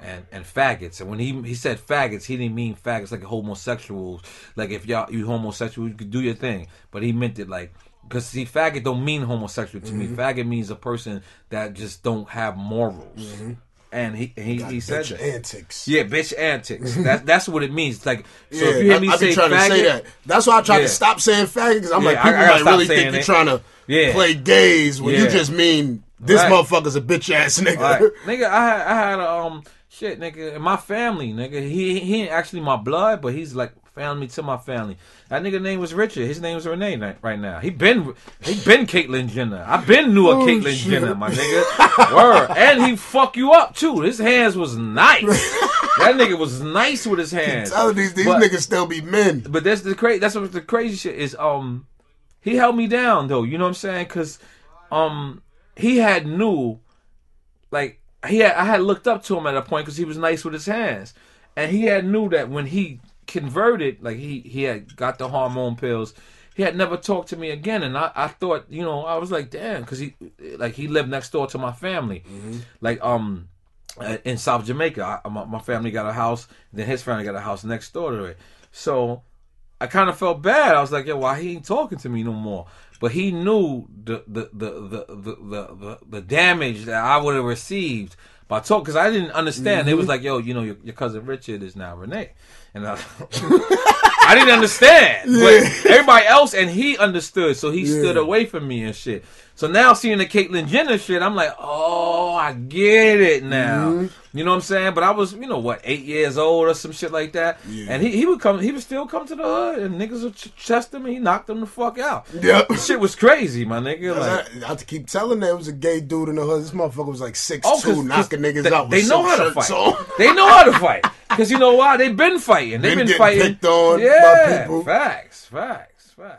and and faggots. And when he he said faggots he didn't mean faggots like homosexuals. Like if y'all you homosexual you could do your thing. But he meant it like because see faggot don't mean homosexual to me. Mm-hmm. Faggot means a person that just don't have morals mm-hmm. And he he, he said Bitch that. antics. yeah bitch antics that, that's what it means like so yeah, if you hear me I, I say trying faggot, to say that. That's why I tried Yeah. to stop saying faggot because I'm Yeah, like, people I gotta might really think you're trying to Yeah. play gays when you just mean this Right. motherfucker's a bitch ass nigga. Like, nigga, I had, I had a, um shit, nigga, in my family, nigga. He he ain't actually my blood, but he's like family to my family. That nigga name was Richard. His name is Renee right now. He been he been Caitlyn Jenner. I been knew a Oh, Caitlyn shit. Jenner, my nigga. Word. And he fuck you up too. His hands was nice. that nigga was nice with his hands. Telling these these But- niggas still be men. but that's the crazy. That's what the crazy shit is. Um, he held me down though. You know what I'm saying? Cause, um, he had knew, like he had. I had looked up to him at a point because he was nice with his hands, and he had knew that when he converted, like he he had got the hormone pills. He had never talked to me again, and I, I thought, you know, I was like, damn, because he, like, he lived next door to my family, like, um, uh, in South Jamaica. I, my, my family got a house, then his family got a house next door to it. So I kind of felt bad. I was like, yo, why he ain't talking to me no more? But he knew the the the the the the, the, damage that I would have received by talk because I didn't understand. It was like, yo, you know, your, your cousin Richard is now Renee, and I, I didn't understand. But everybody else and he understood, so he stood away from me and shit. So now seeing the Caitlyn Jenner shit, I'm like, oh, I get it now. Mm-hmm. You know what I'm saying? But I was, you know, what, eight years old or some shit like that. Yeah. And he, he would come, he would still come to the hood, and niggas would ch- chest him, and he knocked him the fuck out. Yep. Shit was crazy, my nigga. Like, I, I have to keep telling them it was a gay dude in the hood. This motherfucker was like six Oh, two, knocking niggas they, out. They know how to fight. on. They know how to fight. Because you know why? They've been fighting. They've Been been fighting. picked on by yeah, people. facts, facts,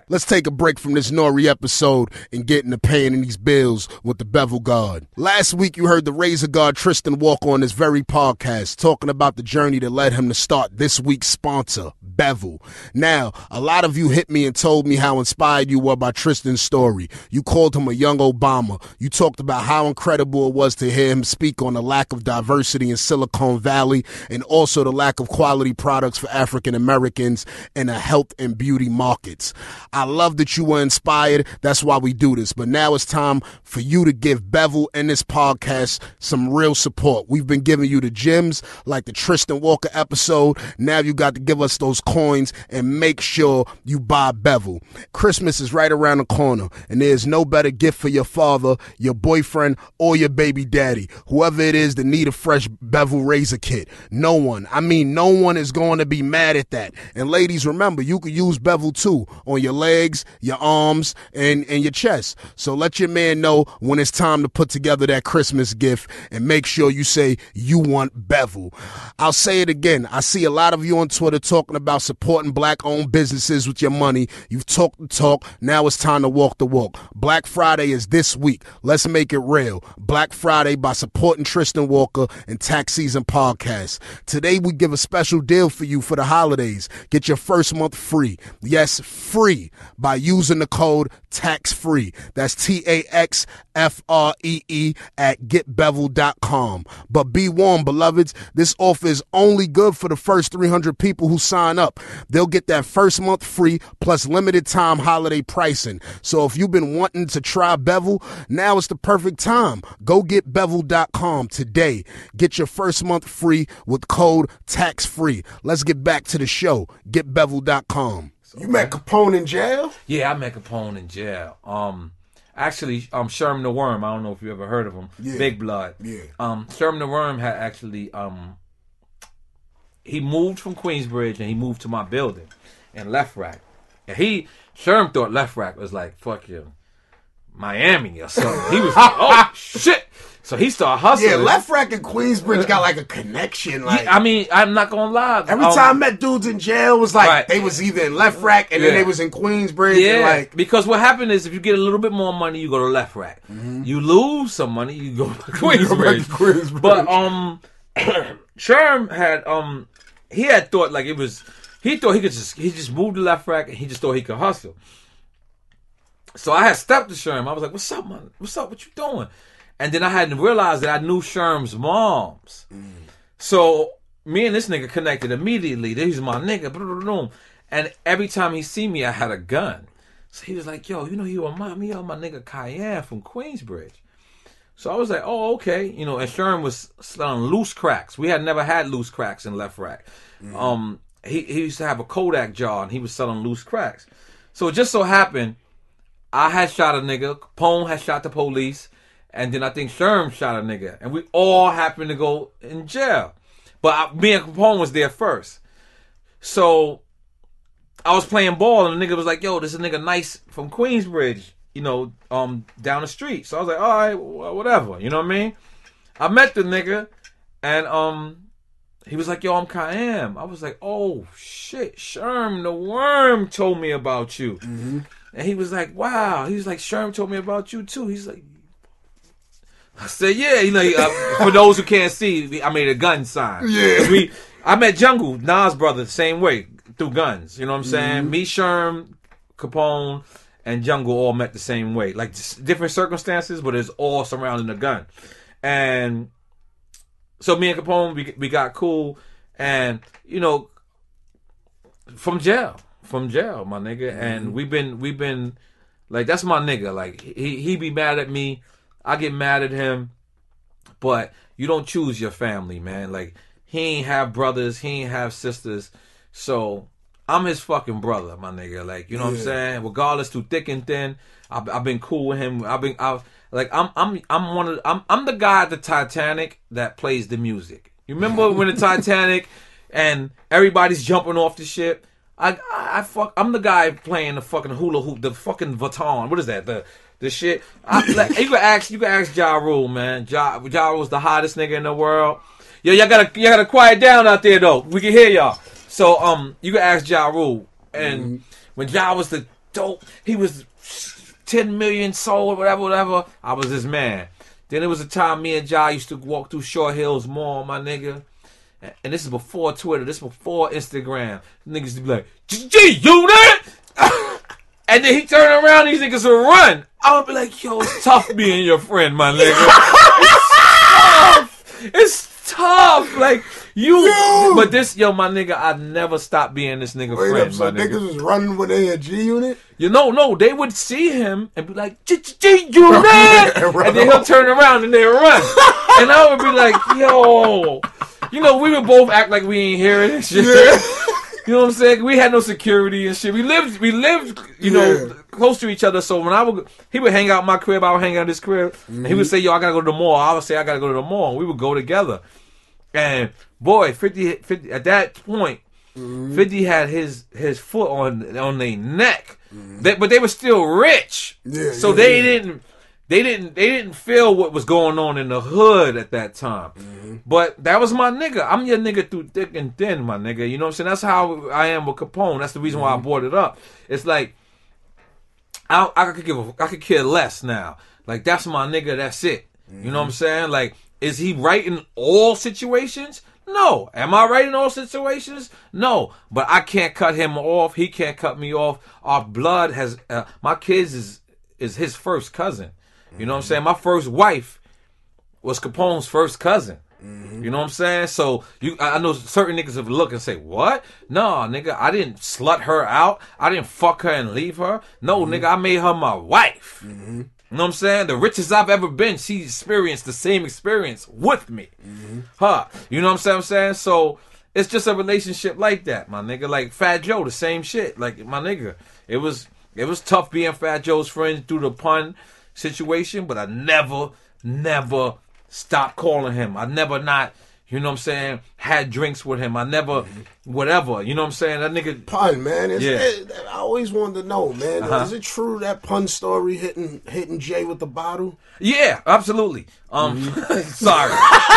Let's take a break from this Nori episode and get into paying these bills with the Bevel Guard. Last week, you heard the Razor Guard Tristan walk on this very podcast talking about the journey that led him to start this week's sponsor, Bevel. Now, a lot of you hit me and told me how inspired you were by Tristan's story. You called him a young Obama. You talked about how incredible it was to hear him speak on the lack of diversity in Silicon Valley and also the lack of quality products for African Americans in the health and beauty markets. I love that you were inspired. That's why we do this. But now it's time for you to give Bevel and this podcast some real support. We've been giving you the gems like the Tristan Walker episode. Now you got to give us those coins and make sure you buy Bevel. Christmas is right around the corner, and there's no better gift for your father, your boyfriend, or your baby daddy. Whoever it is that need a fresh Bevel razor kit. No one, I mean, no one is going to be mad at that. And ladies, remember, you can use Bevel too on your legs, your arms, and, and your chest. So let your man know when it's time to put together that Christmas gift and make sure you say you want Bevel. I'll say it again. I see a lot of you on Twitter talking about supporting black owned businesses with your money. You've talked the talk. Now it's time to walk the walk. Black Friday is this week. Let's make it real. Black Friday by supporting Tristan Walker and Tax Season Podcast. Today we give a special deal for you for the holidays. Get your first month free. Yes, free free by using the code tax free. That's T A X F R E E at getbevel.com. But be warned, beloveds, this offer is only good for the first 300 people who sign up. They'll get that first month free plus limited time holiday pricing. So if you've been wanting to try Bevel, now is the perfect time. Go get bevel.com today. Get your first month free with code tax free. Let's get back to the show. Getbevel.com. You met Capone in jail? Yeah, I met Capone in jail. Um, actually, um, Sherman the Worm. I don't know if you ever heard of him. Yeah. Big Blood. Yeah. Um, Sherman the Worm had actually um, he moved from Queensbridge and he moved to my building in LeFrak. And he Sherm thought LeFrak was like fucking Miami or something. He was like, oh shit. So he started hustling. Yeah, Left Rack and Queensbridge got like a connection. Like Yeah, I mean, I'm not gonna lie. every Um, time I met dudes in jail, it was like Right. they was either in Left Rack and then they was in Queensbridge. Yeah, and like because what happened is if you get a little bit more money, you go to LeFrak. You lose some money, you go to Mm-hmm. go to Queensbridge. Queensbridge. But um, Sherm had um, he had thought like it was. He thought he could just he just moved to LeFrak and he just thought he could hustle. So I had stepped to Sherm. I was like, "What's up, man? What's up? What you doing?" And then I hadn't realized that I knew Sherm's moms. So me and this nigga connected immediately. He's my nigga. And every time he see me, I had a gun. So he was like, yo, you know, you remind me of my nigga Kiam from Queensbridge. So I was like, oh, okay. You know, and Sherm was selling loose cracks. We had never had loose cracks in LeFrak. Um, he, he used to have a Kodak jar and he was selling loose cracks. So it just so happened, I had shot a nigga, Pone had shot the police, and then I think Sherm shot a nigga. And we all happened to go in jail. But I, me and Capone was there first. So I was playing ball and the nigga was like, yo, this is a nigga nice from Queensbridge, you know, um, down the street. So I was like, all right, wh- whatever. You know what I mean? I met the nigga and um he was like, yo, I'm Kiam. I was like, oh shit, Sherm the worm told me about you. And he was like, wow. He was like, Sherm told me about you too. He's like, I said, yeah. you know, uh, for those who can't see, I made a gun sign. Yeah. We, I met Jungle, Nas brother, the same way through guns. You know what I'm saying? Me, Sherm, Capone, and Jungle all met the same way. Like different circumstances, but it's all surrounding the gun. And so me and Capone, we, we got cool. And, you know, from jail, from jail, my nigga. And we've been, we've been, like, that's my nigga. Like, he, he be mad at me. I get mad at him. But you don't choose your family, man. Like, he ain't have brothers, he ain't have sisters. So, I'm his fucking brother, my nigga. Like, you know what I'm saying? Regardless through thick and thin, I've, I've been cool with him. I've been, I've, like, I'm, I'm, I'm one of, I'm, I'm the guy at the Titanic that plays the music. You remember when the Titanic and everybody's jumping off the ship? I, I, I fuck, I'm the guy playing the fucking hula hoop, the fucking baton. What is that? The, the shit. I, like, you can ask, you can ask Ja Rule, man. Ja, ja Rule's the hottest nigga in the world. Yo, y'all gotta, y'all gotta quiet down out there though. We can hear y'all. So, um, you can ask Ja Rule. And when Ja was the dope, he was 10 million sold, whatever, whatever. I was his man. Then it was a time me and Ja used to walk through Short Hills Mall, my nigga. And- this is before Twitter. This is before Instagram. Niggas be like, G unit! and then he turn around, these niggas will run. I would be like, yo, it's tough being your friend, my nigga. it's tough. It's tough. Like, you. Yo. But this, yo, my nigga, I never stopped being this nigga Wait friend, up, so my nigga. niggas was running when they had G Unit? You know, no, they would see him and be like, G unit, and then he'll turn around and they run, and I would be like, yo, you know, we would both act like we ain't hearing this shit. You know what I'm saying? We had no security and shit. We lived, we lived, you know, close to each other. So when I would, he would hang out in my crib, I would hang out in his crib, and he would mm-hmm. say, "Yo, I gotta go to the mall." I would say, "I gotta go to the mall." And we would go together. And boy, 50, 50 at that point, mm-hmm. Fifty had his his foot on on their neck, mm-hmm. They- but they were still rich. Yeah, so yeah, they yeah. didn't they didn't they didn't feel what was going on in the hood at that time. Mm-hmm. But that was my nigga. I'm your nigga through thick and thin, my nigga. You know what I'm saying? That's how I am with Capone. That's the reason why I mm-hmm. brought it up. It's like I I could give a, I could care less now. Like that's my nigga. That's it. You know what I'm mm-hmm. saying? Like is he right in all situations? No. Am I right in all situations? No. But I can't cut him off. He can't cut me off. Our blood has. Uh, my kids is is his first cousin. You know what I'm saying? My first wife was Capone's first cousin. Mm-hmm. You know what I'm saying? So you, I know certain niggas have look and say, "What? No, nigga, I didn't slut her out. I didn't fuck her and leave her. No, mm-hmm. nigga, I made her my wife. Mm-hmm. You know what I'm saying? The richest I've ever been, she experienced the same experience with me. Huh? You know what I'm saying? I'm saying so. It's just a relationship like that, my nigga. Like Fat Joe, the same shit. Like my nigga, it was it was tough being Fat Joe's friend through the pun situation, but I never, never stopped calling him. I never not, you know what I'm saying, had drinks with him. I never, whatever. You know what I'm saying? That nigga. Pun, man. It's, Yeah. it- I always wanted to know, man. Uh-huh. Is it true that pun story hitting hitting Jay with the bottle? Yeah, absolutely. Um, Mm-hmm. sorry.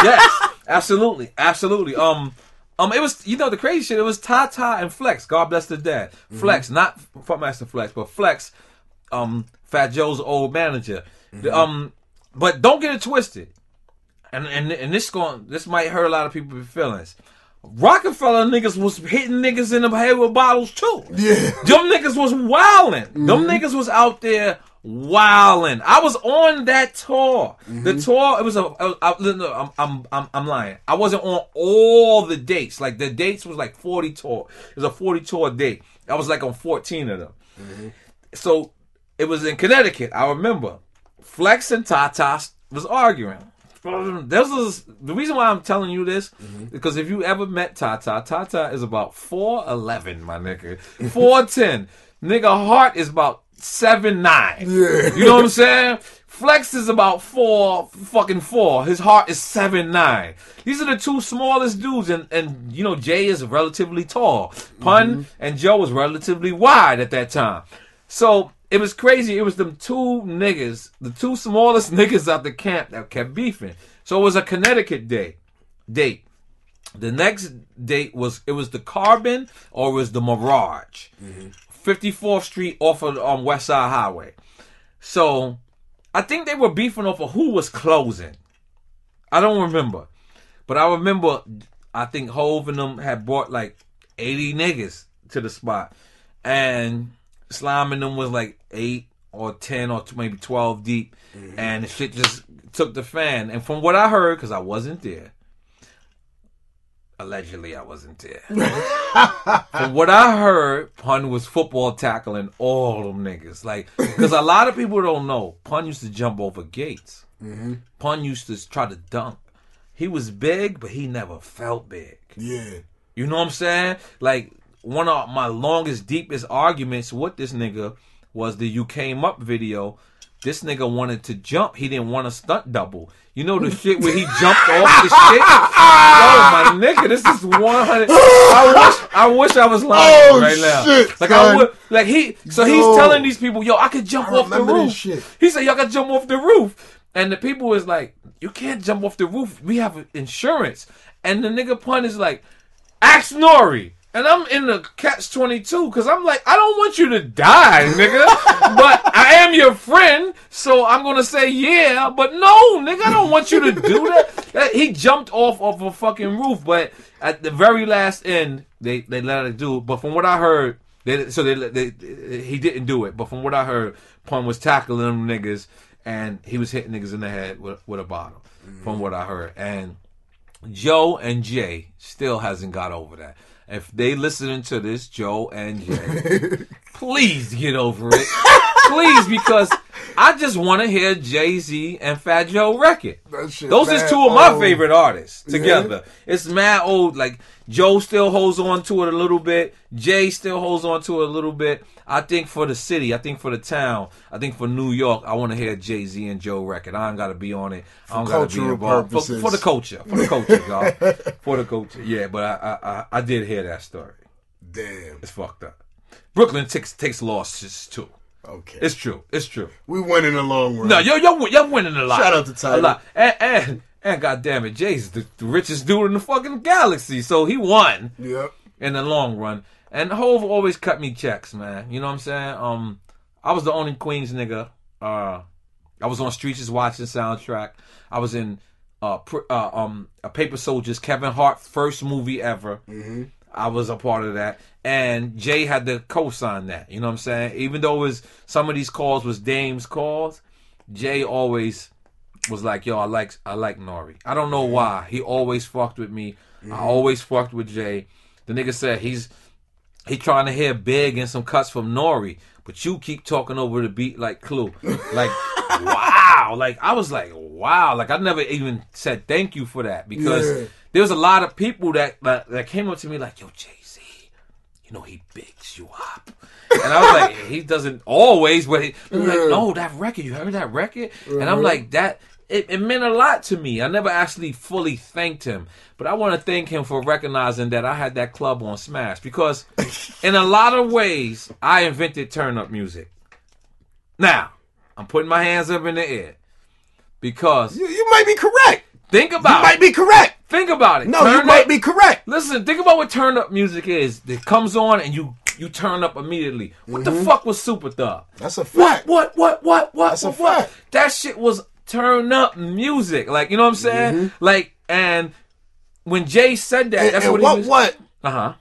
yes, absolutely, absolutely. Um, um, it was you know the crazy shit. It was Tata and Flex. God bless the dad. Mm-hmm. Flex, not Funkmaster Flex, but Flex. Um, Fat Joe's old manager. Mm-hmm. um, but don't get it twisted. And and and this going this might hurt a lot of people's feelings. Rockefeller niggas was hitting niggas in the head with bottles too. Yeah. Them niggas was wildin'. Them niggas was out there wilding. I was on that tour. The tour, it was a. I, I, no, I'm, I'm, I'm, I'm lying. I wasn't on all the dates. Like the dates was like 40 tour. It was a 40 tour date. I was like on 14 of them. So it was in Connecticut. I remember Flex and Tata was arguing. This is the reason why I'm telling you this mm-hmm. because if you ever met Tata, Tata is about four eleven, my nigga, four ten. nigga, heart is about seven nine. Yeah. You know what I'm saying? Flex is about four fucking four. His heart is seven nine. These are the two smallest dudes, and and you know Jay is relatively tall. Pun mm-hmm. and Joe was relatively wide at that time. So it was crazy. It was them two niggas, the two smallest niggas out the camp that kept beefing. So it was a Connecticut day date. The next date was it was the Carbon or it was the Mirage, 54th Street off of um, West Side Highway. So I think they were beefing off of who was closing. I don't remember, but I remember I think Hove and them had brought like 80 niggas to the spot, and Slime and them was like eight or 10 or maybe 12 deep, mm-hmm. and the shit just took the fan. And from what I heard, because I wasn't there, allegedly I wasn't there. From what I heard, Pun was football tackling all them niggas. Like, because a lot of people don't know, Pun used to jump over gates. Mm-hmm. Pun used to try to dunk. He was big, but he never felt big. Yeah. You know what I'm saying? Like one of my longest, deepest arguments with this nigga was the "You Came Up" video. This nigga wanted to jump. He didn't want a stunt double. You know the shit where he jumped off the shit. Yo, oh, my nigga, this is one hundred. I wish, I wish I was lying Oh, right now. shit, like son. I would, like he. So he's telling these people, "Yo, I could jump I off the roof." He said, "Y'all got to jump off the roof," and the people is like, "You can't jump off the roof. We have insurance." And the nigga pun is like, "Ask Nori." And I'm in the catch 22 because I'm like, I don't want you to die, nigga. but I am your friend, so I'm going to say yeah. But no, nigga, I don't want you to do that. That- He jumped off of a fucking roof, but at the very last end, they, they let it do. But from what I heard, they, so they, they, he didn't do it. But from what I heard, Pun was tackling them niggas and he was hitting niggas in the head with, with a bottle. From what I heard, and Joe and Jay still hasn't got over that. If they listening to this, Joe and Jay, please get over it. please, because I just want to hear Jay Z and Fat Joe record. Those is two of my old. favorite artists together. It's mad old. Like Joe still holds on to it a little bit. Jay still holds on to it a little bit. I think for the city, I think for the town, I think for New York, I want to hear Jay Z and Joe record. I ain't got to be on it. I don't got to be involved for, for the culture, for the culture, y'all, for the culture. Yeah, but I, I I I did hear that story. Damn. It's fucked up. Brooklyn takes takes losses too. Okay. It's true. It's true. we win in the long run. No, yo, yo, y'all winning a lot. Shout out to A Tyler. lot. And, and, and goddamn it, Jay's the, the richest dude in the fucking galaxy. So he won Yep. in the long run. And Hove always cut me checks, man. You know what I'm saying? Um, I was the only Queens nigga. Uh, I was on Streets is watching soundtrack. I was in uh, pr- uh um a Paper Soldiers, Kevin Hart first movie ever. Mm-hmm. I was a part of that, and Jay had to co-sign that. You know what I'm saying? Even though it was some of these calls was Dame's calls, Jay always was like, "Yo, I like I like Nori. I don't know why. He always fucked with me. I always fucked with Jay. The nigga said he's he trying to hear big and some cuts from Nori, but you keep talking over the beat like Clue. Like, wow. Like I was like, wow. Like I never even said thank you for that because Yeah. There was a lot of people that, that that came up to me like, yo, Jay Z, you know he bigs you up. And I was like, he doesn't always, but he, like, no, that record, you heard that record? And I'm uh-huh. like, that it, it meant a lot to me. I never actually fully thanked him, but I want to thank him for recognizing that I had that club on Smash because, in a lot of ways, I invented turn up music. Now, I'm putting my hands up in the air because You, you might be correct. Think about You about might be correct. Think about it. No, Turn you up- might be correct. Listen, think about what turn up music is. It comes on and you you turn up immediately. What Mm-hmm. the fuck was Super Thug? That's a fact. what what what what? what? That's a what, what? fact. That shit was turn up music. Like you know what I'm saying? Like and when Jay said that, Mm-hmm. And, that's and what, what he was. What? What Uh huh.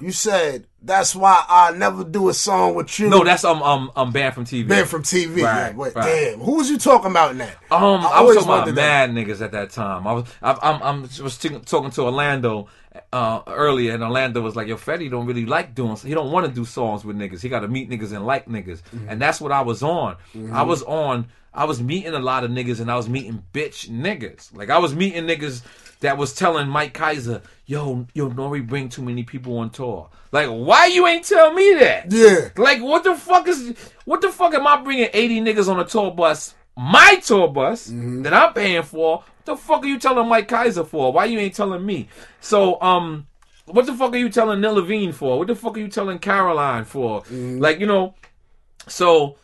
You said? That's why I never do a song with you. No, that's um um um banned from TV. banned from TV. Right, yeah, wait, right. Damn, who was you talking about in that? Um, I, was talking about wondered that. mad niggas at that time. I was, I, I'm, I'm was t- talking to Orlando uh, earlier, and Orlando was like, "Yo, Fetty don't really like doing. He don't want to do songs with niggas. He got to meet niggas and like niggas, Mm-hmm. and that's what I was on. I was on. I was meeting a lot of niggas, and I was meeting bitch niggas. Like I was meeting niggas that was telling Mike Kaiser, "Yo, yo, Nori bring too many people on tour. Like, why you ain't tell me that? Yeah. Like, what the fuck is, what the fuck am I bringing 80 niggas on a tour bus, my tour bus, that I'm paying for? What the fuck are you telling Mike Kaiser for? Why you ain't telling me? So, um, what the fuck are you telling Nil Levine for? What the fuck are you telling Caroline for? Like, you know, so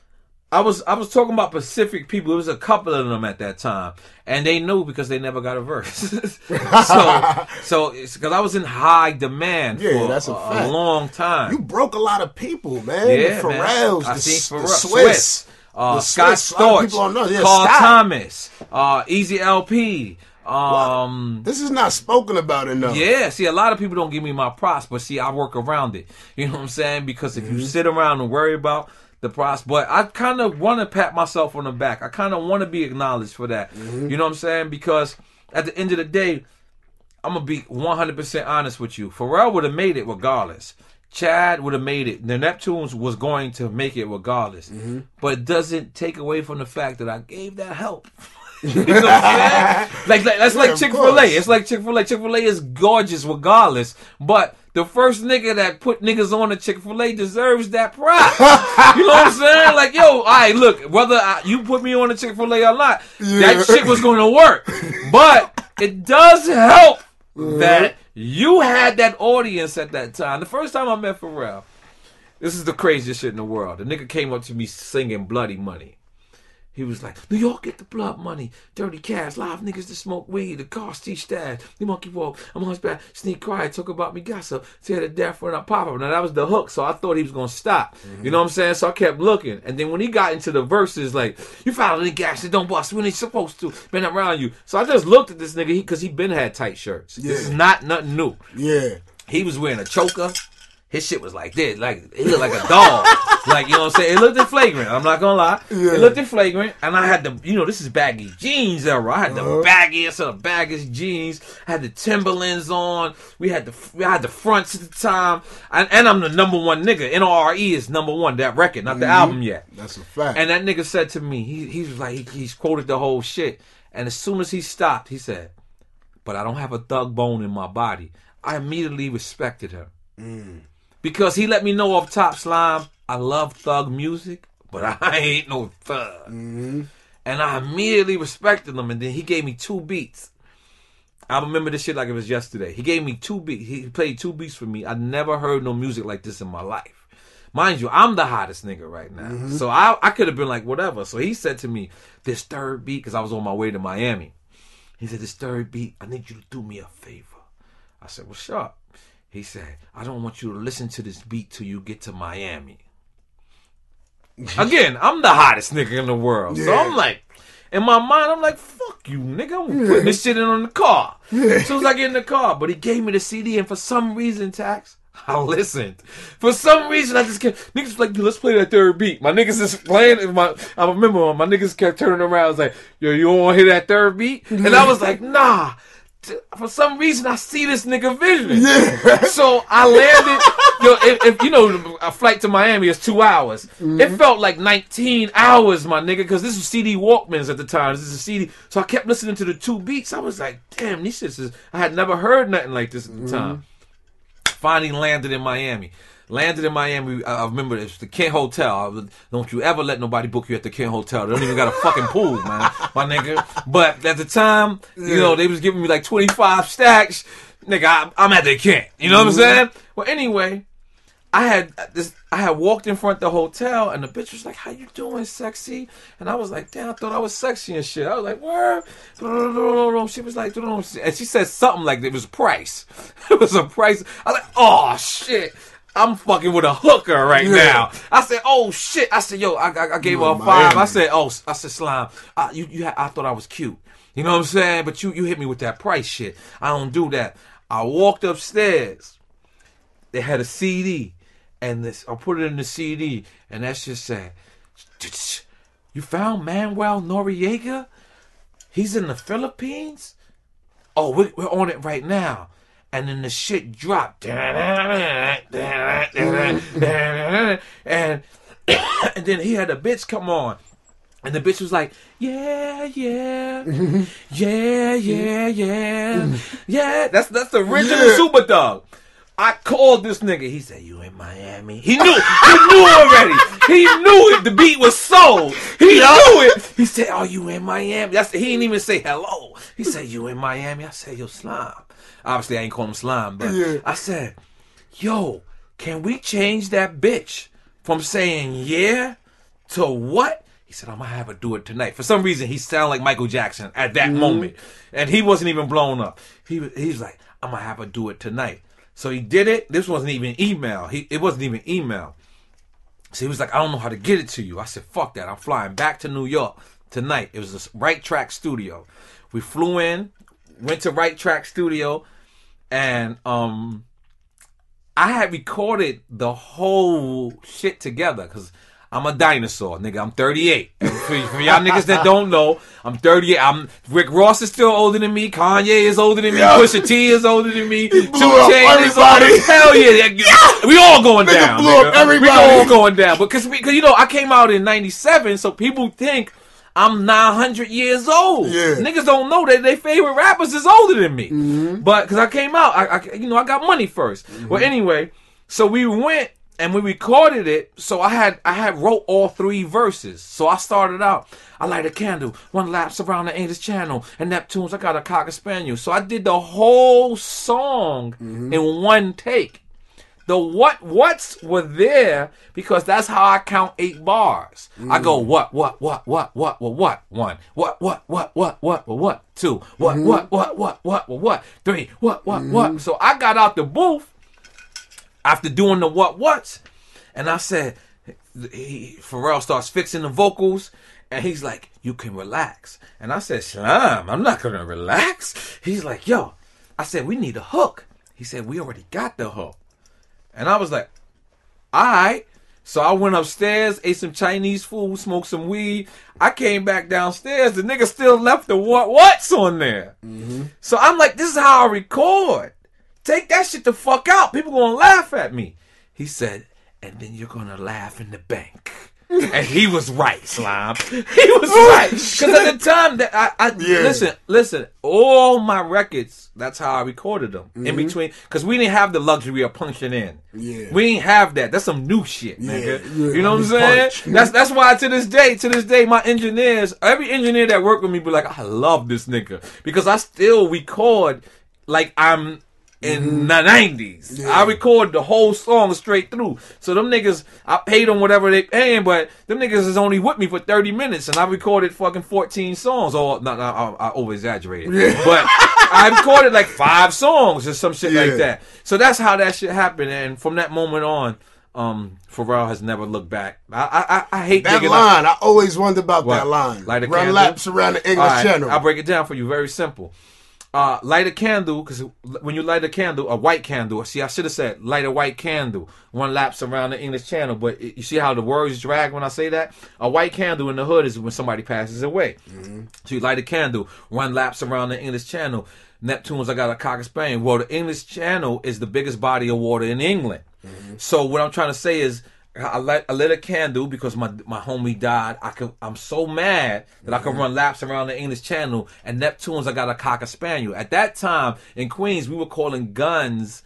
I was I was talking about Pacific people. There was a couple of them at that time, and they knew because they never got a verse. so so because I was in high demand Yeah, for that's a a, a long time. You broke a lot of people, man. Yeah, the man. I the, seen the Pharrell- Swizz, uh, the Scott Swiss. Storch, people don't know. Yeah, Carl Scott. Thomas, uh, EZ Elpee. Um, This is not spoken about enough. yeah, see, a lot of people don't give me my props, but see, I work around it. You know what I'm saying? Because if Mm-hmm. you sit around and worry about the props, but I kind of want to pat myself on the back. I kind of want to be acknowledged for that. Mm-hmm. You know what I'm saying? Because at the end of the day, I'm gonna be 100% honest with you. Pharrell would have made it regardless. Chad would have made it. The Neptunes was going to make it regardless. Mm-hmm. But it doesn't take away from the fact that I gave that help. you know what I'm saying? Like, like that's Yeah, like Chick Fil A. It's like Chick Fil A. Chick Fil A is gorgeous regardless. But the first nigga that put niggas on the Chick Fil A deserves that prop. you know what I'm saying? Like, yo, all right, look, whether I, you put me on the Chick Fil A or not, Yeah. that shit was going to work. But it does help that you had that audience at that time. The first time I met Pharrell, this is the craziest shit in the world. The nigga came up to me singing Bloody Money. He was like, New York get the blood money, dirty cash, live niggas that smoke weed, the car steal stash, the monkey walk, I'm on his back, sneak cry, talk about me gossip, tear the death when I pop up. Now that was the hook, so I thought he was gonna stop. You mm-hmm. know what I'm saying? So I kept looking. And then when he got into the verses, like, you follow the gas that don't bust when they supposed to, been around you. So I just looked at this nigga because he been had tight shirts. This is not nothing new. Yeah. He was wearing a choker. His shit was like this, like he looked like a dog. like you know what I'm saying? It looked in flagrant. I'm not gonna lie. Yeah. It looked in flagrant, and I had the you know this is baggy jeans era. I had the Uh-huh. baggiest of the baggiest jeans. I had the Timberlands on. We had the we had the fronts at the time, and, and I'm the number one nigga. NRE is number one. That record, not the album yet. That's a fact. And that nigga said to me, he he was like he, he's quoted the whole shit. And as soon as he stopped, he said, "But I don't have a thug bone in my body." I immediately respected him because he let me know off top slime. I love thug music, but I ain't no thug. Mm-hmm. And I immediately respected him. And then he gave me two beats. I remember this shit like it was yesterday. He gave me two beats. He played two beats for me. I never heard no music like this in my life. Mind you, I'm the hottest nigga right now. Mm-hmm. So I, I could have been like, whatever. So he said to me, this third beat, because I was on my way to Miami. He said, this third beat, I need you to do me a favor. I said, what's up? He said, I don't want you to listen to this beat till you get to Miami. Again, I'm the hottest nigga in the world. So I'm like, In my mind, I'm like, fuck you, nigga. I'm putting this shit in on the car. As soon as I get in the car. But he gave me the CD, and for some reason, Tax, I listened. For some reason, I just kept, niggas was like, let's play that third beat. My niggas is playing, my, I remember my niggas kept turning around. I was like, yo, you don't want to hear that third beat? And I was like, nah for some reason I see this nigga vision. Yeah. So I landed. yo, if, if, you know a flight to Miami is two hours, mm-hmm. it felt like 19 hours, my nigga, because this was CD Walkmans at the time. This is a CD. So I kept listening to the two beats. I was like, damn, these shits is. I had never heard nothing like this at the mm-hmm. time. Finally landed in Miami. Landed in Miami. I, remember it's the Kent Hotel. Don't you ever let nobody book you at the Kent Hotel. They don't even got a fucking pool, man, my nigga. But at the time, you know, they was giving me like 25 stacks. Nigga, I, am at the Kent. You know what I'm mm-hmm. saying? Well, anyway, I had this. I had walked in front of the hotel, and the bitch was like, "How you doing, sexy?" And I was like, "Damn, I thought I was sexy and shit." I was like, "Where?" She was like, and she said something like it was a price. It was a price. I was like, "Oh shit." I'm fucking with a hooker right yeah. now. I said, oh shit. I said, yo, I, I, I gave her a five. Miami. I said, oh, I said, slime. I, you, you, I thought I was cute. You know what I'm saying? But you, you hit me with that price shit. I don't do that. I walked upstairs. They had a CD, and this I put it in the CD, and that shit said, "You found Manuel Noriega? He's in the Philippines. Oh, we're, we're on it right now." And then the shit dropped. And and then he had a bitch come on. And the bitch was like, yeah, yeah, yeah, yeah, yeah, yeah. That's that's the original yeah. Superthug. I called this nigga. He said, "You in Miami?" He knew. he knew already. He knew it. The beat was sold. He yeah. knew it. He said, "Are you in Miami?" That's, he didn't even say hello. He said, "You in Miami?" I said, "Yo, slime." Obviously, I ain't call him slime, but yeah. I said, "Yo, can we change that bitch from saying yeah to what?" He said, "I'm gonna have her do it tonight." For some reason, he sounded like Michael Jackson at that mm-hmm. moment, and he wasn't even blown up. He he's like, "I'm gonna have her do it tonight." So he did it. This wasn't even email. He it wasn't even email. So he was like, "I don't know how to get it to you." I said, "Fuck that! I'm flying back to New York tonight." It was a Right Track Studio. We flew in, went to Right Track Studio and um, I had recorded the whole shit together because I'm a dinosaur, nigga. I'm 38. For, for, y'all niggas that don't know, I'm 38. I'm Rick Ross is still older than me. Kanye is older than me. Yeah. Pusha T is older than me. Two Chainz is older. Hell yeah, yeah. We all going nigga down. Blew nigga. Up everybody. We all going down. Because because you know I came out in '97, so people think I'm 900 years old. Yeah. Niggas don't know that their favorite rappers is older than me. Mm-hmm. But because I came out, I, I, you know I got money 1st mm-hmm. Well, anyway, so we went and we recorded it. So I had I had wrote all three verses. So I started out. I light a candle, one laps around the English Channel, and Neptunes. I got a cocker spaniel. So I did the whole song mm-hmm. in one take. The what what's were there because that's how I count eight bars. Mm. I go what what what what what what what one what what what what what what what two what mm-hmm. what what what what what what three what what mm-hmm. what. So I got out the booth after doing the what what's, and I said, he, Pharrell starts fixing the vocals. And he's like, you can relax. And I said, Slime, I'm not gonna relax. He's like, yo. I said, we need a hook. He said, we already got the hook. And I was like, all right. So I went upstairs, ate some Chinese food, smoked some weed. I came back downstairs. The nigga still left the what what's on there. Mm-hmm. So I'm like, this is how I record. Take that shit the fuck out. People gonna laugh at me. He said, and then you're gonna laugh in the bank and he was right, Slime. He was right. Because at the time that I, I yeah. listen, listen, all my records, that's how I recorded them. Mm-hmm. In between, because we didn't have the luxury of punching in. Yeah. We didn't have that. That's some new shit, nigga. Yeah, you know what I'm saying? Punch. That's that's why to this day, to this day, my engineers, every engineer that worked with me be like, I love this nigga. Because I still record like I'm in mm-hmm. the nineties. Yeah. I recorded the whole song straight through. So them niggas, I paid them whatever they paying, but them niggas is only with me for thirty minutes, and I recorded fucking fourteen songs. Or not, not I, I over exaggerated, yeah. but I recorded like five songs or some shit yeah. like that. So that's how that shit happened, and from that moment on. um, Pharrell has never looked back. I I, I hate That line, I always wondered about What? that line. Like Run candle? laps around the English right, Channel. I'll break it down for you. Very simple. Uh, light a candle because when you light a candle, a white candle. See, I should have said light a white candle. One laps around the English Channel, but it- you see how the words drag when I say that. A white candle in the hood is when somebody passes away. So you light a candle, one laps around the English Channel. Neptune's I got a cocker spaniel. Well, the English Channel is the biggest body of water in England. So what I'm trying to say is. I lit, I lit a candle because my my homie died. I could, I'm so mad that I can mm-hmm. run laps around the English Channel. And Neptune's, I got a cocker spaniel. At that time in Queens, we were calling guns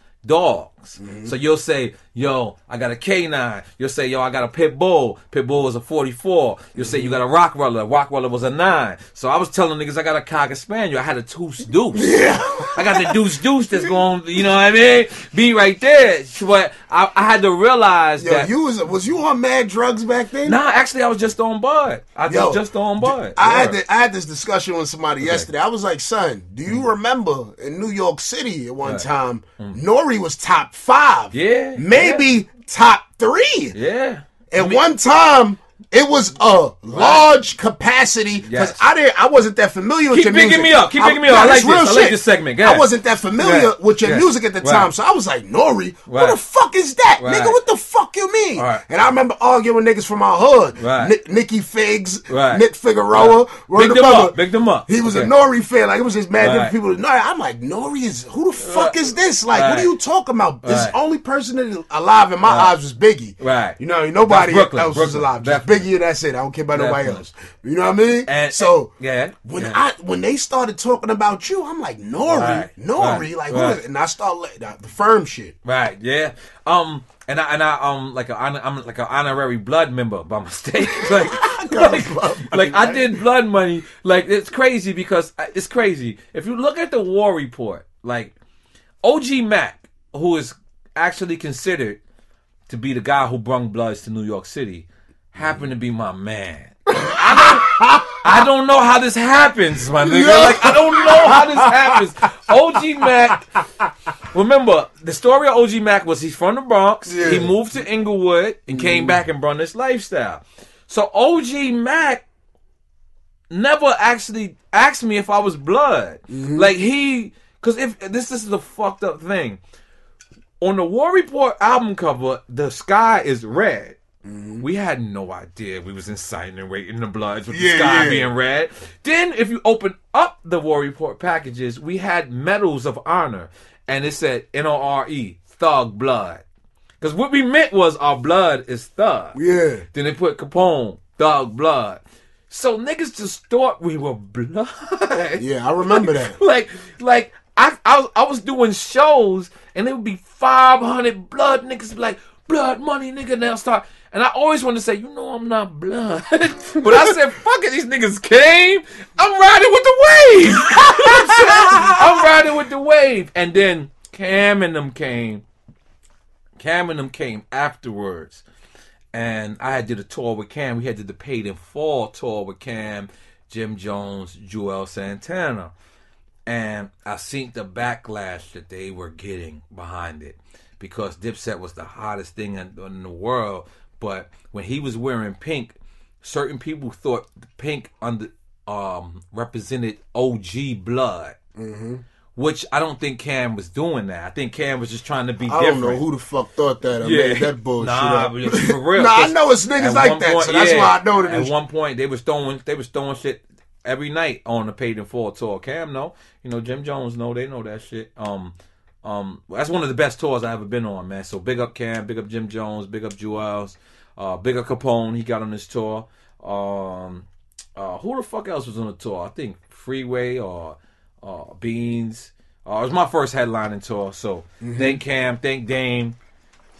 dogs. Mm-hmm. So you'll say, "Yo, I got a K9." You'll say, "Yo, I got a pit bull." Pit bull was a 44. You'll say, "You mm-hmm. got a Rockweller." Rockweller was a nine. So I was telling niggas I got a cocker spaniel. I had a deuce deuce. Yeah. I got the deuce deuce that's going. You know what I mean? Be right there. But I, I had to realize Yo, that. you was was you on mad drugs back then? Nah, actually, I was just on Bud. I Yo, was just on Bud. I had the, I had this discussion with somebody yesterday. I was like, "Son, do you mm-hmm. remember in New York City at one Right. time, Nori was top five, Yeah, maybe top three. Yeah. At one time, it was a large capacity because Yes. I didn't. I wasn't that familiar with Keep your music. Keep picking me up. Keep picking me up. I nah, like this. I like shit. this segment. I wasn't that familiar Yeah. with your Yeah. music at the Right. time, so I was like, Nori, what the fuck is that, Right. nigga? What the fuck you mean? Right. And I remember arguing with niggas from our hood, Right. Nick, Nicky Figs, Right. Nick Figueroa, right. Big them up. Big them up. He was a Nori fan. Like it was just mad Right. different people. Nori. I'm like, Nori is who the fuck Right. is this? Like, what Right. are you talking about? This only person that is alive in my Right. eyes was Biggie. Right. You know, nobody else was alive. Just Definitely. Biggie and that's it. I don't care about nobody else. You know what I mean? And- so yeah, when yeah. I when they started talking about you, I'm like Nori, Right, Nori, right, like right. And I start like, the, the firm shit. Right. Yeah. Um. And I and I um like a I'm like an honorary blood member by mistake. like, like, like I did blood money. Like it's crazy because I- it's crazy. If you look at the war report, like OG Mac, who is actually considered to be the guy who brung Bloods to New York City, happened to be my man. I don't, I don't know how this happens, my nigga. Like I don't know how this happens. OG Mac. Remember, the story of OG Mac was he's from the Bronx. Yeah. He moved to Inglewood and came mm-hmm. back and brought this lifestyle. So OG Mac never actually asked me if I was blood. Mm-hmm. Like he, because if this, this is the fucked up thing. On the War Report album cover, the sky is red. Mm-hmm. We had no idea we was inciting and waiting the bloods with the sky yeah. being red. Then, if you open up the War Report packages, we had medals of honor, and it said N O R E, Thug Blood. Because what we meant was our blood is thug. Yeah. Then they put Capone, Thug Blood. So niggas just thought we were blood. Yeah, I remember that. like, like I, I, was- I was doing shows and it would be 500 blood niggas be like, blood money, nigga, now start. And I always want to say, you know, I'm not blood. but I said, fuck it, these niggas came. I'm riding with the wave. I'm, riding with the wave. And then Cam and them came. Cam and them came afterwards. And I had did a tour with Cam. We had did the paid in full tour with Cam, Jim Jones, Juelz Santana. And I seen the backlash that they were getting behind it. Because Dipset was the hottest thing in, in the world. But when he was wearing pink, certain people thought pink under um represented OG blood. Which I don't think Cam was doing that. I think Cam was just trying to be I different. don't know who the fuck thought that. I made that bullshit Nah, up. for real. Nah, I know it's niggas like that, point- so that's yeah, why I know that At one point, they was throwing, they was throwing shit every night on the paid in full tour. Cam, no, you know, Jim Jones, know, they know that shit. Um, um, that's one of the best tours I ever been on, man. So big up Cam, big up Jim Jones, big up Juelz, uh, big up Capone. He got on this tour. Um, uh, who the fuck else was on the tour? I think Freeway or uh, Beans. Uh, it was my first headlining tour. So thank Cam, thank Dame.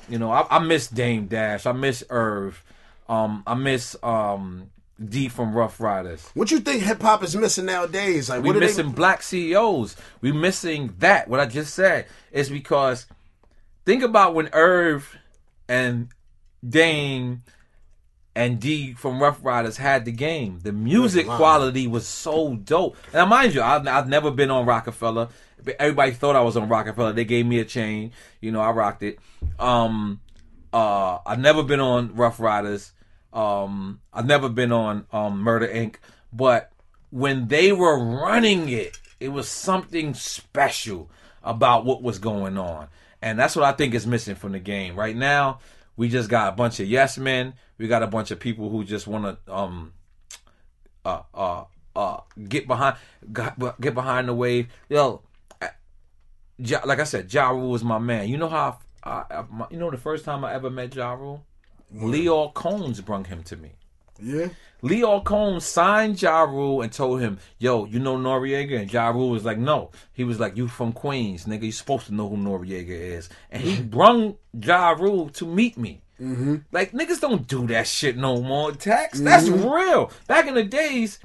You know, I, I miss Dame Dash. I miss Irv. Um, I miss um D from Ruff Ryders. What you think hip hop is missing nowadays? Like, we're missing they? black CEOs. We missing that. What I just said is because think about when Irv and Dame and D from Ruff Ryders had the game. The music quality was so dope. Now, mind you, I've, I've never been on Roc-A-Fella. Everybody thought I was on Roc-A-Fella. They gave me a chain. You know, I rocked it. Um, Uh, I've never been on Ruff Ryders. Um, I've never been on um, Murder Inc. But when they were running it, it was something special about what was going on. And that's what I think is missing from the game. Right now, we just got a bunch of yes men. We got a bunch of people who just want to um uh uh uh get behind get behind the wave. Yo, like I said, Ja Rule was my man. You know how I, I, my, you know the first time I ever met Ja Rule? Lyor Cohen brung him to me. Yeah. Lyor Cohen signed Ja Rule and told him, yo, you know Noriega? And Ja Rule was like, no. He was like, you from Queens, nigga. You supposed to know who Noriega is. And he brung Ja Rule to meet me. Mm-hmm. Like, niggas don't do that shit no more, Tax. Mm-hmm. That's real. Back in the days,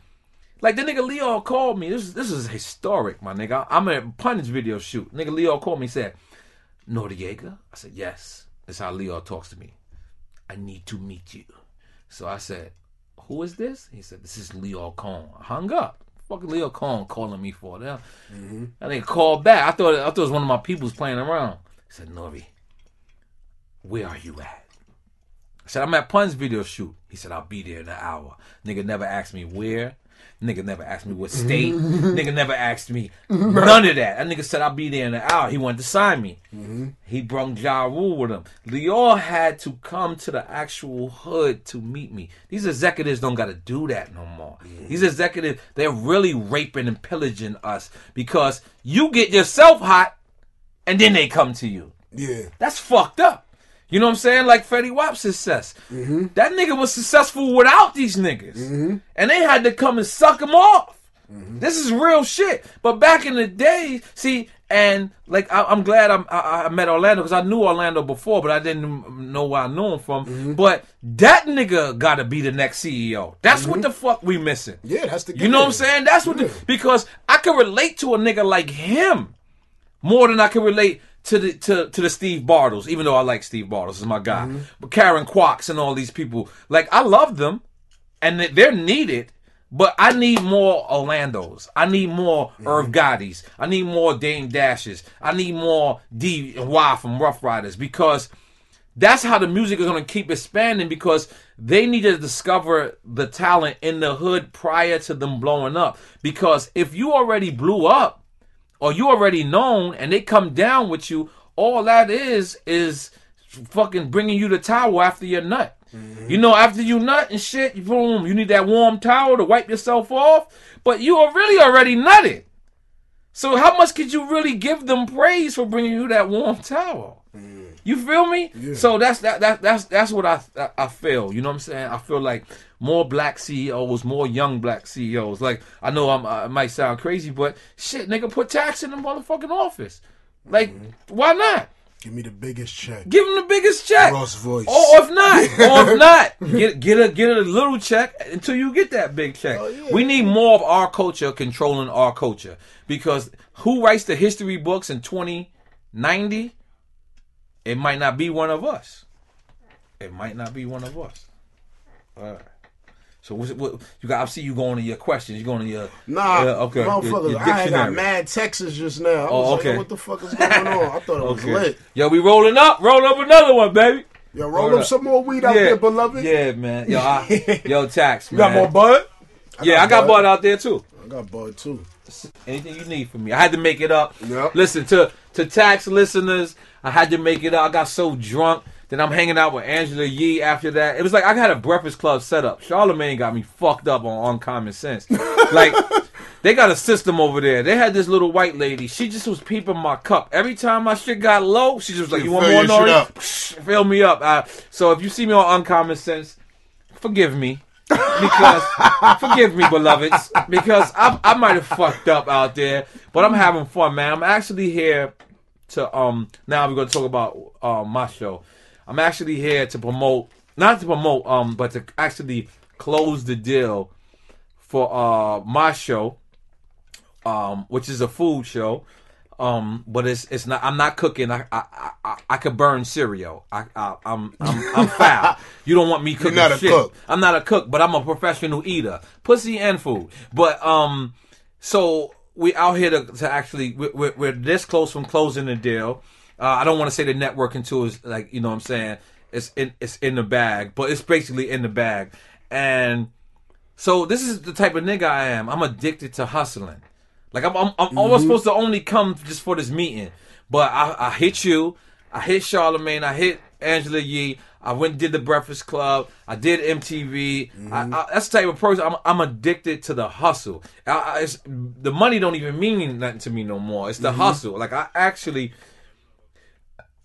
like the nigga Lyor called me. This this is historic, my nigga. I'm at a Punish video shoot. Nigga Lyor called me said, Noriega? I said, yes. That's how Lyor talks to me. I need to meet you. So I said, who is this? He said, this is Lyor Cohen. I hung up. Fucking Lyor Cohen calling me for that. Mm-hmm. And they called back. I thought I thought it was one of my peoples playing around. He said, Nori, where are you at? I said, I'm at Pun's video shoot. He said, I'll be there in an hour. Nigga never asked me where. Nigga never asked me what state. nigga never asked me none of that. That nigga said I'll be there in an hour. He wanted to sign me. Mm-hmm. He brung Ja Rule with him. Lyor had to come to the actual hood to meet me. These executives don't got to do that no more. Mm-hmm. These executives, they're really raping and pillaging us because you get yourself hot and then they come to you. Yeah. That's fucked up. You know what I'm saying? Like Fetty Wap's success. Mm-hmm. That nigga was successful without these niggas. Mm-hmm. And they had to come and suck him off. Mm-hmm. This is real shit. But back in the day, see, and like I, am glad I, I, met Orlando because I knew Orlando before, but I didn't know where I knew him from. Mm-hmm. But that nigga got to be the next CEO. That's mm-hmm. what the fuck we missing. Yeah, that's the. You know what I'm saying? That's what yeah. the, because I can relate to a nigga like him more than I can relate to the to, to the Steve Bartels, even though I like Steve Bartels, is my guy. Mm-hmm. But Karen Quacks and all these people, like I love them, and they're needed. But I need more Orlando's. I need more mm-hmm. Irv Gotti's. I need more Dame Dashes. I need more D and Y from Ruff Ryders because that's how the music is going to keep expanding because they need to discover the talent in the hood prior to them blowing up. Because if you already blew up, or you already known and they come down with you, all that is is fucking bringing you the towel after your nut. Mm-hmm. You know, after you nut and shit, boom, you need that warm towel to wipe yourself off. But you are really already nutted. So how much could you really give them praise for bringing you that warm towel? Mm-hmm. You feel me? Yeah. So that's that, that that's that's what I I feel. You know what I'm saying? I feel like more black CEOs, more young black CEOs. Like I know I'm, I might sound crazy, but shit, nigga, put tax in the motherfucking office. Like, mm-hmm. why not? Give me the biggest check. Give him the biggest check. Ross voice. Or if not, or if not, get get a get a little check until you get that big check. Oh, yeah. We need more of our culture controlling our culture because who writes the history books in 2090? It might not be one of us. It might not be one of us. All right. So what, what you got? I see you going to your questions. You going to your nah? Uh, okay, motherfuckers. Your, your I got mad Texas just now. I oh, okay. Like, what the fuck is going on? I thought it was okay. lit. Yo, we rolling up. Roll up another one, baby. Yo, roll, roll up, up, some more weed out yeah. there, beloved. Yeah, man. Yo, I, yo, tax. Man. You got more bud? I yeah, got I got bud. bud out there too. I got bud too. Anything you need from me, I had to make it up. Yep. Listen to to tax listeners. I had to make it up. I got so drunk. Then I'm hanging out with Angela Yee after that. It was like I had a Breakfast Club set up. Charlamagne got me fucked up on Uncommon Sense. like, they got a system over there. They had this little white lady. She just was peeping my cup. Every time my shit got low, she just was like, You want more Nori? Fill me up. Uh, so if you see me on Uncommon Sense, forgive me. because forgive me, beloveds, because I, I might have fucked up out there, but I'm having fun, man. I'm actually here to um. Now we're gonna talk about uh, my show. I'm actually here to promote, not to promote, um, but to actually close the deal for uh my show, um, which is a food show. Um, but it's it's not. I'm not cooking. I I I, I could burn cereal. I, I I'm I'm, I'm foul. You don't want me cooking You're not shit. A cook. I'm not a cook, but I'm a professional eater, pussy and food. But um, so we out here to, to actually we're, we're this close from closing the deal. Uh, I don't want to say the networking until it's like you know what I'm saying it's in it's in the bag, but it's basically in the bag. And so this is the type of nigga I am. I'm addicted to hustling. Like I'm I'm, I'm almost mm-hmm. supposed to only come just for this meeting, but I, I hit you, I hit Charlamagne, I hit Angela Yee. I went and did the Breakfast Club. I did MTV. I, mm-hmm. I, that's the type of person I'm. I'm addicted to the hustle. I, I, it's, the money don't even mean nothing to me no more. It's the mm-hmm. hustle. Like I actually,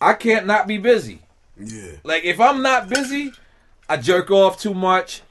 I can't not be busy. Yeah. Like if I'm not busy, I jerk off too much.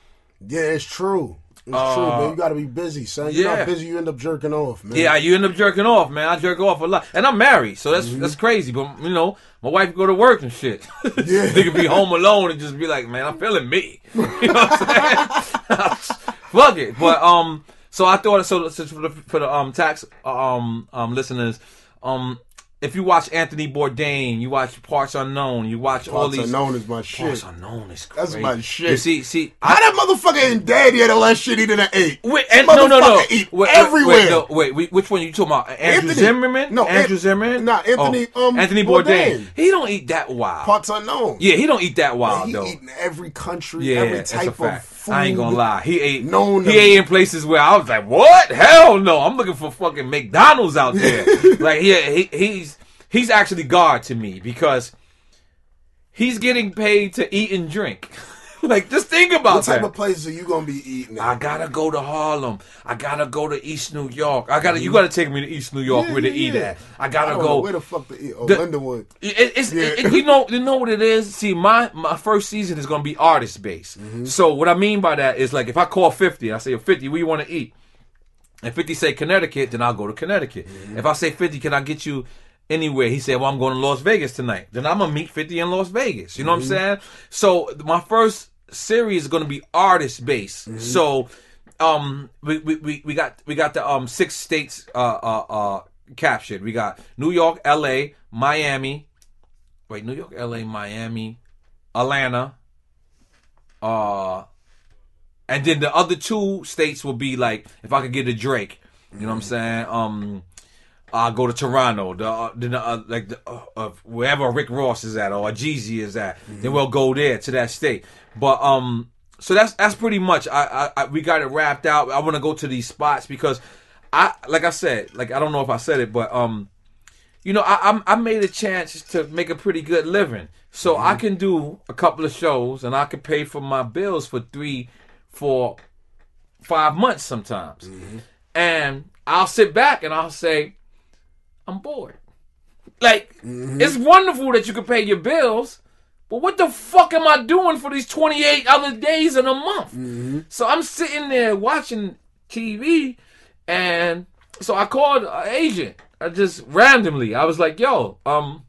Yeah, it's true. It's Uh, true, man. You gotta be busy, son. You're yeah. not busy, you end up jerking off, man. Yeah, you end up jerking off, man. I jerk off a lot, and I'm married, so that's that's crazy. But you know, my wife go to work and shit. Yeah. they could be home alone and just be like, man, I'm feeling me. You know what I'm saying? Fuck it. But um, so I thought so, so for the for the um tax um um listeners um. If you watch Anthony Bourdain, you watch Parts Unknown, you watch all Parts these Unknown is my shit. Parts Unknown is crazy. That's my shit. You see, see, How that motherfucker ain't dead yet unless shit he done ate? Wait, and, no, no, no. Eat Wait, everywhere. Wait, no, wait, wait, which one are you talking about? Andrew Anthony. Zimmerman? No, Andrew An- Zimmerman. nah, Anthony, Oh, um, Anthony Bourdain. Bourdain. He don't eat that wild. Parts unknown. yeah, he don't eat that wild Man, he though. eating every country, Yeah, every type of. Food. I ain't gonna lie. He ate. known he to- ate in places where I was like, "What? Hell no! I'm looking for fucking McDonald's out there." like, yeah, he, he's he's actually God to me because he's getting paid to eat and drink. like, just think about that. What type that. of places are you gonna be eating? I gotta go to Harlem. I gotta go to East New York. I gotta. You gotta take me to East New York Yeah, where to yeah, eat yeah. at. I I gotta know go. where the fuck to eat. Oh, The- Lindenwood. It, it's it- you know you know what it is. See, my my first season is gonna be artist based. Mm-hmm. So what I mean by that is like if I call fifty, I say fifty, where you want to eat? And fifty say Connecticut, then I'll go to Connecticut. Mm-hmm. If I say fifty, can I get you anywhere? He said, well, I'm going to Las Vegas tonight. Then I'm gonna meet fifty in Las Vegas. You know Mm-hmm. what I'm saying? So my first series is gonna be artist based. Mm-hmm. So um we, we, we, we got we got the um six states uh uh uh captured. We got New York, LA, Miami, wait, New York, LA, Miami, Atlanta, uh, and then the other two states will be like if I could get a Drake, you know what I'm saying? Um, I'll go to Toronto, the, uh, the, uh, like the, uh, uh, wherever Rick Ross is at or Jeezy is at, then we'll go there to that state. But um, so that's that's pretty much. I, I, I we got it wrapped out. I want to go to these spots because I, like I said, like I don't know if I said it, but um, you know, I I'm, I made a chance to make a pretty good living, so I can do a couple of shows and I can pay for my bills for three, four, five months sometimes, and I'll sit back and I'll say, I'm bored. Like mm-hmm. it's wonderful that you can pay your bills. But what the fuck am I doing for these 28 other days in a month? Mm-hmm. So I'm sitting there watching TV, and so I called an agent. I just randomly, I was like, "Yo, um,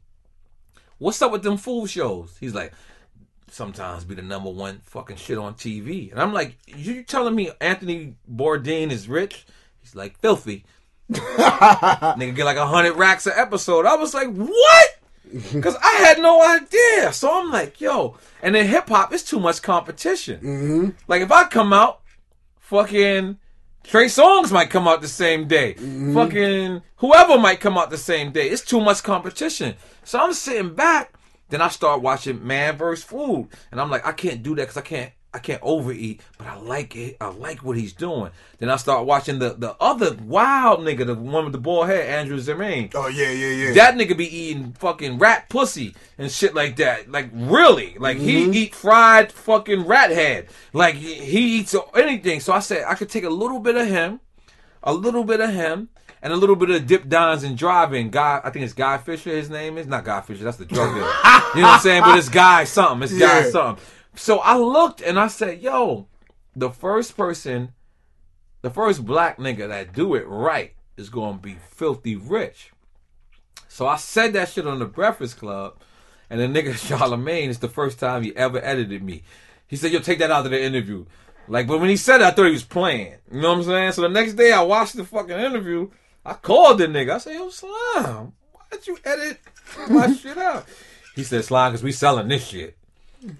what's up with them fool shows?" He's like, "Sometimes be the number one fucking shit on TV," and I'm like, "You telling me Anthony Bourdain is rich?" He's like, "Filthy." Nigga get like a hundred racks an episode. I was like, "What?" Cause I had no idea. So I'm like, yo. And then hip hop is too much competition. Mm-hmm. Like if I come out, fucking Trey Songz might come out the same day. Fucking whoever might come out the same day. It's too much competition. So I'm sitting back. Then I start watching Man vs. Food, and I'm like, I can't do that because I can't. I can't overeat, but I like it. I like what he's doing. Then I start watching the the other wild nigga, the one with the bald head, Andrew Zimmerman. Oh yeah, yeah, yeah. That nigga be eating fucking rat pussy and shit like that. Like really, like he mm-hmm. eat fried fucking rat head. Like he he eats anything. So I said I could take a little bit of him, a little bit of him, and a little bit of Dip Dons and driving. Guy, I think it's Guy Fisher. His name is not Guy Fisher. That's the drug dealer. you know what I'm saying? But it's Guy something. It's Guy Yeah. something. So I looked and I said, "Yo, the first person, the first black nigga that do it right is gonna be filthy rich." So I said that shit on the Breakfast Club, and the nigga Charlamagne is the first time he ever edited me. He said, "Yo, take that out of the interview." Like, but when he said it, I thought he was playing. You know what I'm saying? So the next day, I watched the fucking interview. I called the nigga. I said, "Yo, Slime, why'd you edit my shit out?" He said, "Slime, cause we selling this shit."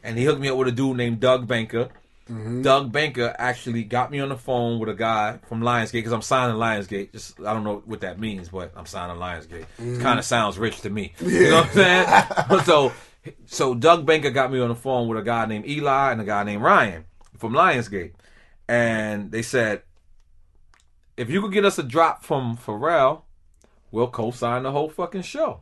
And he hooked me up with a dude named Doug Banker. Mm-hmm. Doug Banker actually got me on the phone with a guy from Lionsgate because I'm signing Lionsgate. Just I don't know what that means, but I'm signing Lionsgate. It mm-hmm. kind of sounds rich to me. You know what I'm saying? so So Doug Banker got me on the phone with a guy named Eli and a guy named Ryan from Lionsgate, and they said, if you could get us a drop from Pharrell, we'll co-sign the whole fucking show.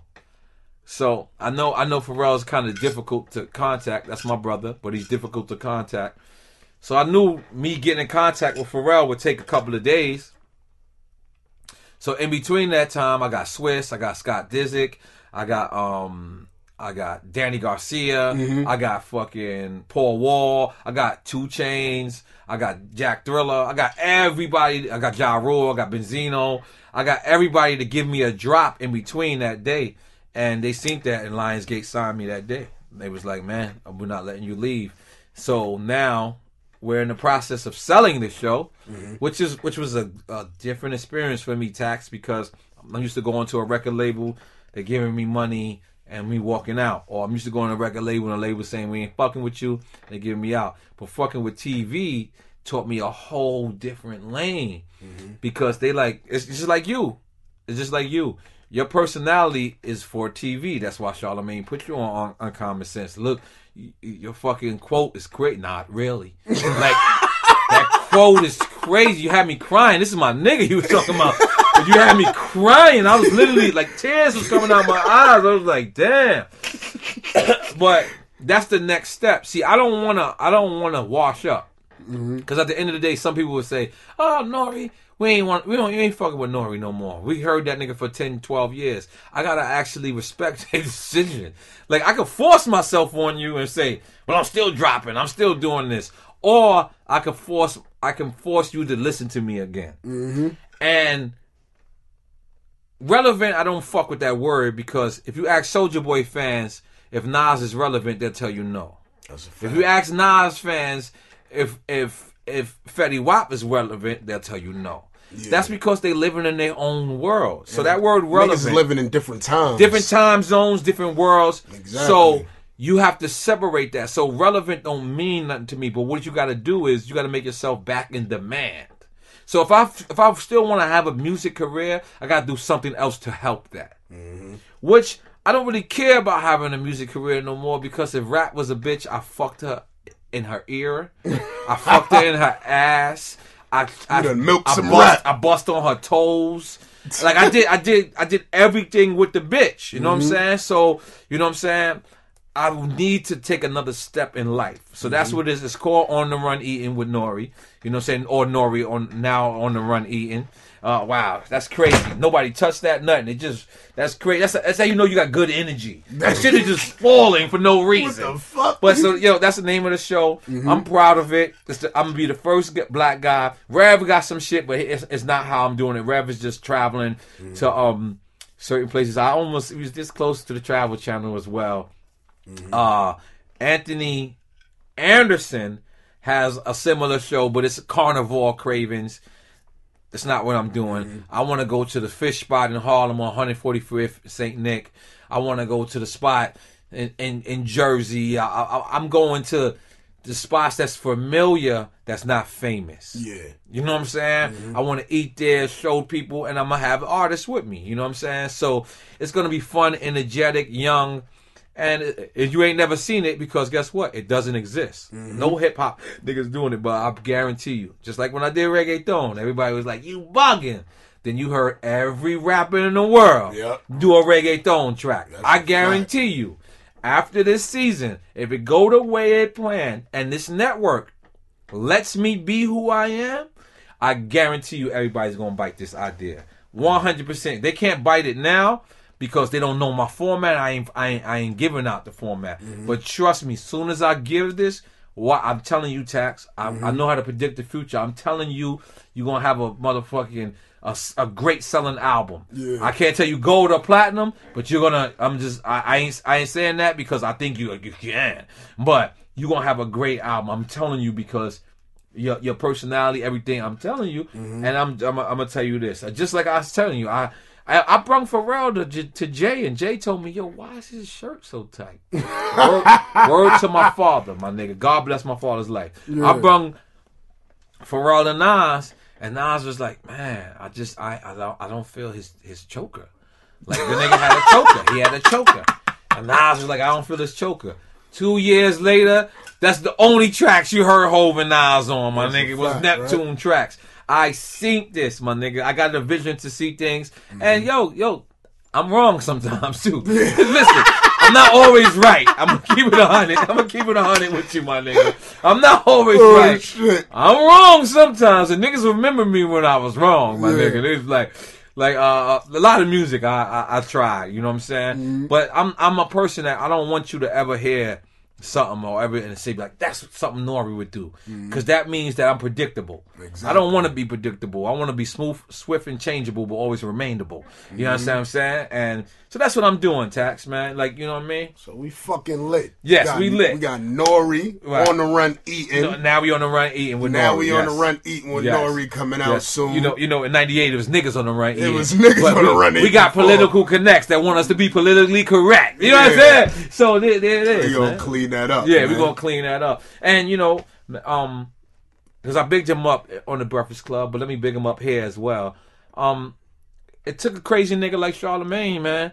So I know I know Pharrell is kind of difficult to contact. That's my brother, but he's difficult to contact. So I knew me getting in contact with Pharrell would take a couple of days. So in between that time, I got Swizz, I got Scott Disick, I got um, I got Danny Garcia, I got fucking Paul Wall, I got Two Chainz, I got Jack Thriller, I got everybody, I got Ja Rule, I got Benzino, I got everybody to give me a drop in between that day, and they seen that, and Lionsgate signed me that day. They was like, man, we're not letting you leave. So now we're in the process of selling the show, mm-hmm. which is which was a, a different experience for me, tax because I'm used to going to a record label, they're giving me money and me walking out, or I'm used to going to a record label and a label saying we ain't fucking with you, they giving me out. But fucking with TV taught me a whole different lane mm-hmm. because they like it's just like you, it's just like you. Your personality is for TV. That's why Charlamagne put you on, on Uncommon Sense. Look, y- your fucking quote is great. Not really. like that quote is crazy. You had me crying. This is my nigga you was talking about. But you had me crying. I was literally like tears was coming out my eyes. I was like, damn. but that's the next step. See, I don't wanna I don't wanna wash up. Mm-hmm. Because at the end of the day, some people would say, "Oh, Nori, we ain't want, we don't, you ain't fucking with Nori no more. We heard that nigga for 10, 12 years. I gotta actually respect his decision. Like I could force myself on you and say, "Well, I'm still dropping. I'm still doing this," or I could force, I can force you to listen to me again. Mm-hmm. And relevant, I don't fuck with that word because if you ask Soulja Boy fans if Nas is relevant, they'll tell you no. That's a If you ask Nas fans if if if Fetty Wap is relevant, they'll tell you no. That's because they living in their own world. So that word relevant, is living in different times. different time zones, different worlds. Exactly. So you have to separate that. So relevant don't mean nothing to me. But what you got to do is you got to make yourself back in demand. So if I if I still want to have a music career, I got to do something else to help that. Mm-hmm. Which I don't really care about having a music career no more because if rap was a bitch, I fucked her in her ear, I fucked her in her ass. I I, milked I some bust. I bust on her toes. Like I did, I did, I did everything with the bitch. You know Mm-hmm. what I'm saying? So you know what I'm saying. I need to take another step in life. So Mm-hmm. that's what it is. It's called On the Run Eating with Nori. You know what I'm saying? Or Nori on now on the run eating. Uh, wow, that's crazy. Nobody touched that nothing. It just that's crazy. That's that's how you know you got good energy. That shit is just falling for no reason. What the fuck? But so yo, that's the name of the show. I'm proud of it. It's the, I'm gonna be the first black guy. Rev got some shit, but it's, it's not how I'm doing it. Rev is just traveling to um certain places. I almost it was this close to the Travel Channel as well. Uh Anthony Anderson has a similar show, but it's Carnivore Cravens. That's not what I'm doing. Mm-hmm. I want to go to the fish spot in Harlem on 145th St. Nick. I want to go to the spot in in, in Jersey. I, I, I'm going to the spots that's familiar, that's not famous. Yeah. You know what I'm saying? Mm-hmm. I want to eat there, show people, and I'm gonna have artists with me. You know what I'm saying? So it's gonna be fun, energetic, young, and if you ain't never seen it, because guess what? It doesn't exist. Mm-hmm. No hip hop niggas doing it, but I guarantee you, just like when I did reggaeton, everybody was like, "You bugging." Then you heard every rapper in the world Yep. do a reggaeton track. That's I guarantee you, after this season, if it go the way it planned, and this network lets me be who I am, I guarantee you everybody's gonna bite this idea. One hundred percent. They can't bite it now because they don't know my format. I ain't I ain't, I ain't giving out the format. Mm-hmm. But trust me, soon as I give this, what I'm telling you, tax, I, I mm-hmm. know how to predict the future. I'm telling you, you're gonna have a motherfucking a great selling album. Yeah. I can't tell you gold or platinum, but you're gonna. I'm just. I, I ain't. I ain't saying that because I think you you can. But you're gonna have a great album. I'm telling you because your your personality, everything. I'm telling you, mm-hmm. and I'm I'm, I'm gonna tell you this. Just like I was telling you, I. I, I brung Pharrell to, to Jay, and Jay told me, "Yo, why is his shirt so tight?" word, word to my father, my nigga. God bless my father's life. I brung Pharrell and Nas, and Nas was like, "Man, I just I I don't I don't feel his his choker. Like the nigga had a choker. He had a choker, And Nas was like, I don't feel this choker. Two years later, that's the only tracks you heard Hov and Nas on, my That's nigga. was Neptune tracks. I seen this, my nigga. I got the vision to see things. Mm-hmm. And yo, yo, I'm wrong sometimes too. Listen, I'm not always right. I'm gonna keep it a hundred. I'm gonna keep it a hundred with you, my nigga. I'm not always Oh, right. shit. I'm wrong sometimes, and niggas remember me when I was wrong, my Yeah. nigga. It's like, like uh, a lot of music I, I I try, you know what I'm saying? Mm-hmm. But I'm I'm a person that I don't want you to ever hear something or ever and say like that's something Nori would do because that means that I'm predictable. I Mm-hmm. Don't want to be predictable. I want to be smooth, swift, and changeable, but always remainable. You Mm-hmm. understand what I'm saying? And so that's what I'm doing, Tax man. Like you know what I mean? So we fucking lit. Yes, got, we lit. We got Nori Right. on the run eating. No, now we on the run eating with now Nori, we on the run eating with Yes. Nori coming out soon. You know, you know, in '98 it was niggas on the run. eating. It was niggas But on the we, run We got political connects that want us to be politically correct. You know what I'm saying? So there, there it we is. gonna man. clean that up. Yeah, man. we're gonna clean that up. And you know, um, because I bigged him up on the Breakfast Club, but let me big him up here as well. Um, it took a crazy nigga like Charlamagne, man,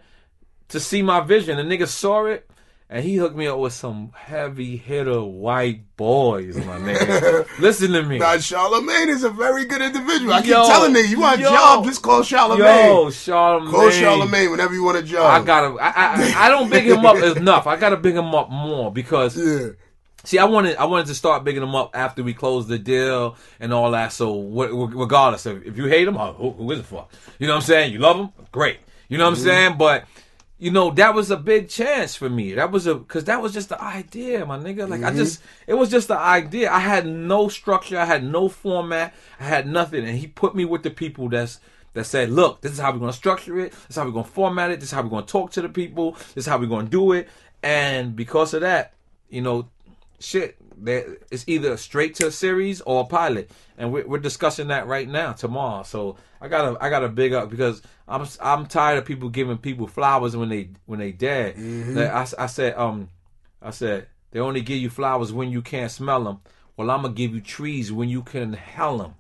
to see my vision. The nigga saw it. And he hooked me up with some heavy hitter white boys, my nigga. Listen to me. Now, Charlamagne is a very good individual. I keep Yo, telling niggas, you want a yo. job, just call Charlamagne. Yo, Charlamagne. call Charlamagne whenever you want a job. I gotta. I, I I don't big him up enough. I gotta big him up more because Yeah. See, I wanted I wanted to start bigging them up after we closed the deal and all that. So regardless of if you hate them, oh, uh, who, who is it for? You know what I'm saying? You love them, great. You know what I'm mm-hmm. saying? But you know that was a big chance for me. That was a because that was just the idea, my nigga. Like I just mm-hmm. it was just the idea. I had no structure. I had no format. I had nothing, and he put me with the people that's that said, look, this is how we're going to structure it. This is how we're going to format it. This is how we're going to talk to the people. This is how we're going to do it. And because of that, you know, shit, there, it's either straight to a series or a pilot. And we're, we're discussing that right now, tomorrow. So I gotta, I gotta big up because I'm, I'm tired of people giving people flowers when they, when they dead. Like, I, I said, um, I said they only give you flowers when you can't smell them. Well, I'm gonna give you trees when you can hell them.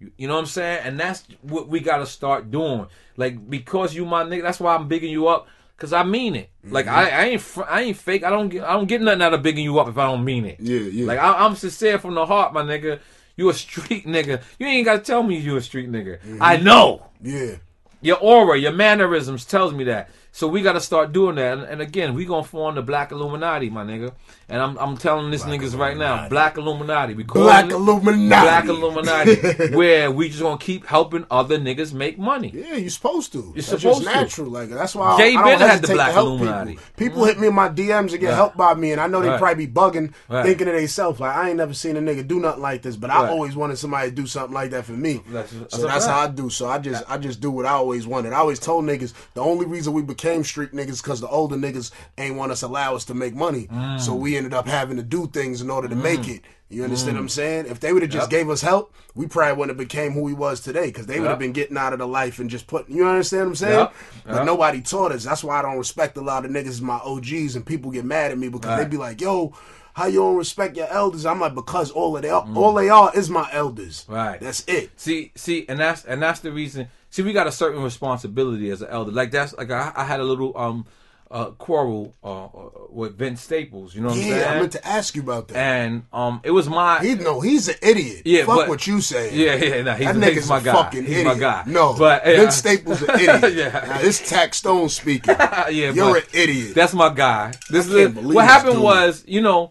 You, you know what I'm saying? And that's what we got to start doing. Like because you my nigga, that's why I'm bigging you up. Cause I mean it. Like I, mm-hmm. I ain't, fr- I ain't fake. I don't get, I don't get nothing out of bigging you up if I don't mean it. Yeah, yeah. Like I, I'm sincere from the heart, my nigga. You a street nigga. You ain't got to tell me you a street nigga. I mm-hmm. know Yeah. your aura, your mannerisms tells me that. So we got to start doing that. And, and again, we gonna form the Black Illuminati, my nigga. And I'm, I'm telling this niggas right now, Black Illuminati. We calling Black it Illuminati. Black Illuminati, where we just gonna keep helping other niggas make money. Yeah, you're supposed to. You're supposed just to. natural. Like that's why Jay I, I Ben don't had the Black to help Illuminati. people. People hit me in my DMs and get helped by me, and I know they Right. probably be bugging, Right. thinking to themselves like, I ain't never seen a nigga do nothing like this, but I always wanted somebody to do something like that for me. That's- that's so a that's how I do. So I just I just do what I always wanted. I always told niggas the only reason we became street niggas because the older niggas ain't want us allow us to make money. Mm. So we ended up having to do things in order to make it. You understand what I'm saying? If they would have just gave us help, we probably wouldn't have became who we was today because they would have Yep. been getting out of the life and just putting. You understand what I'm saying? Yep. But nobody taught us. That's why I don't respect a lot of niggas my OGs and people get mad at me because they Right. be like, "Yo, how you don't respect your elders?" I'm like, because all of they Mm. all they are is my elders. Right. That's it. See, see, and that's and that's the reason. See, we got a certain responsibility as an elder. Like that's like I, I had a little um uh quarrel uh, uh, with Vince Staples. You know what I'm Yeah, I meant to ask you about that. and um, it was my he no, he's an idiot. Yeah, fuck but- what you saying. Yeah, yeah, nah, he's, that he's nigga's my a guy. fucking he's idiot. my guy. No, but yeah, Vince Staples an idiot. Yeah. now, this Tax Stone speaking. yeah, You're an idiot. That's my guy. This I is what happened was, you know,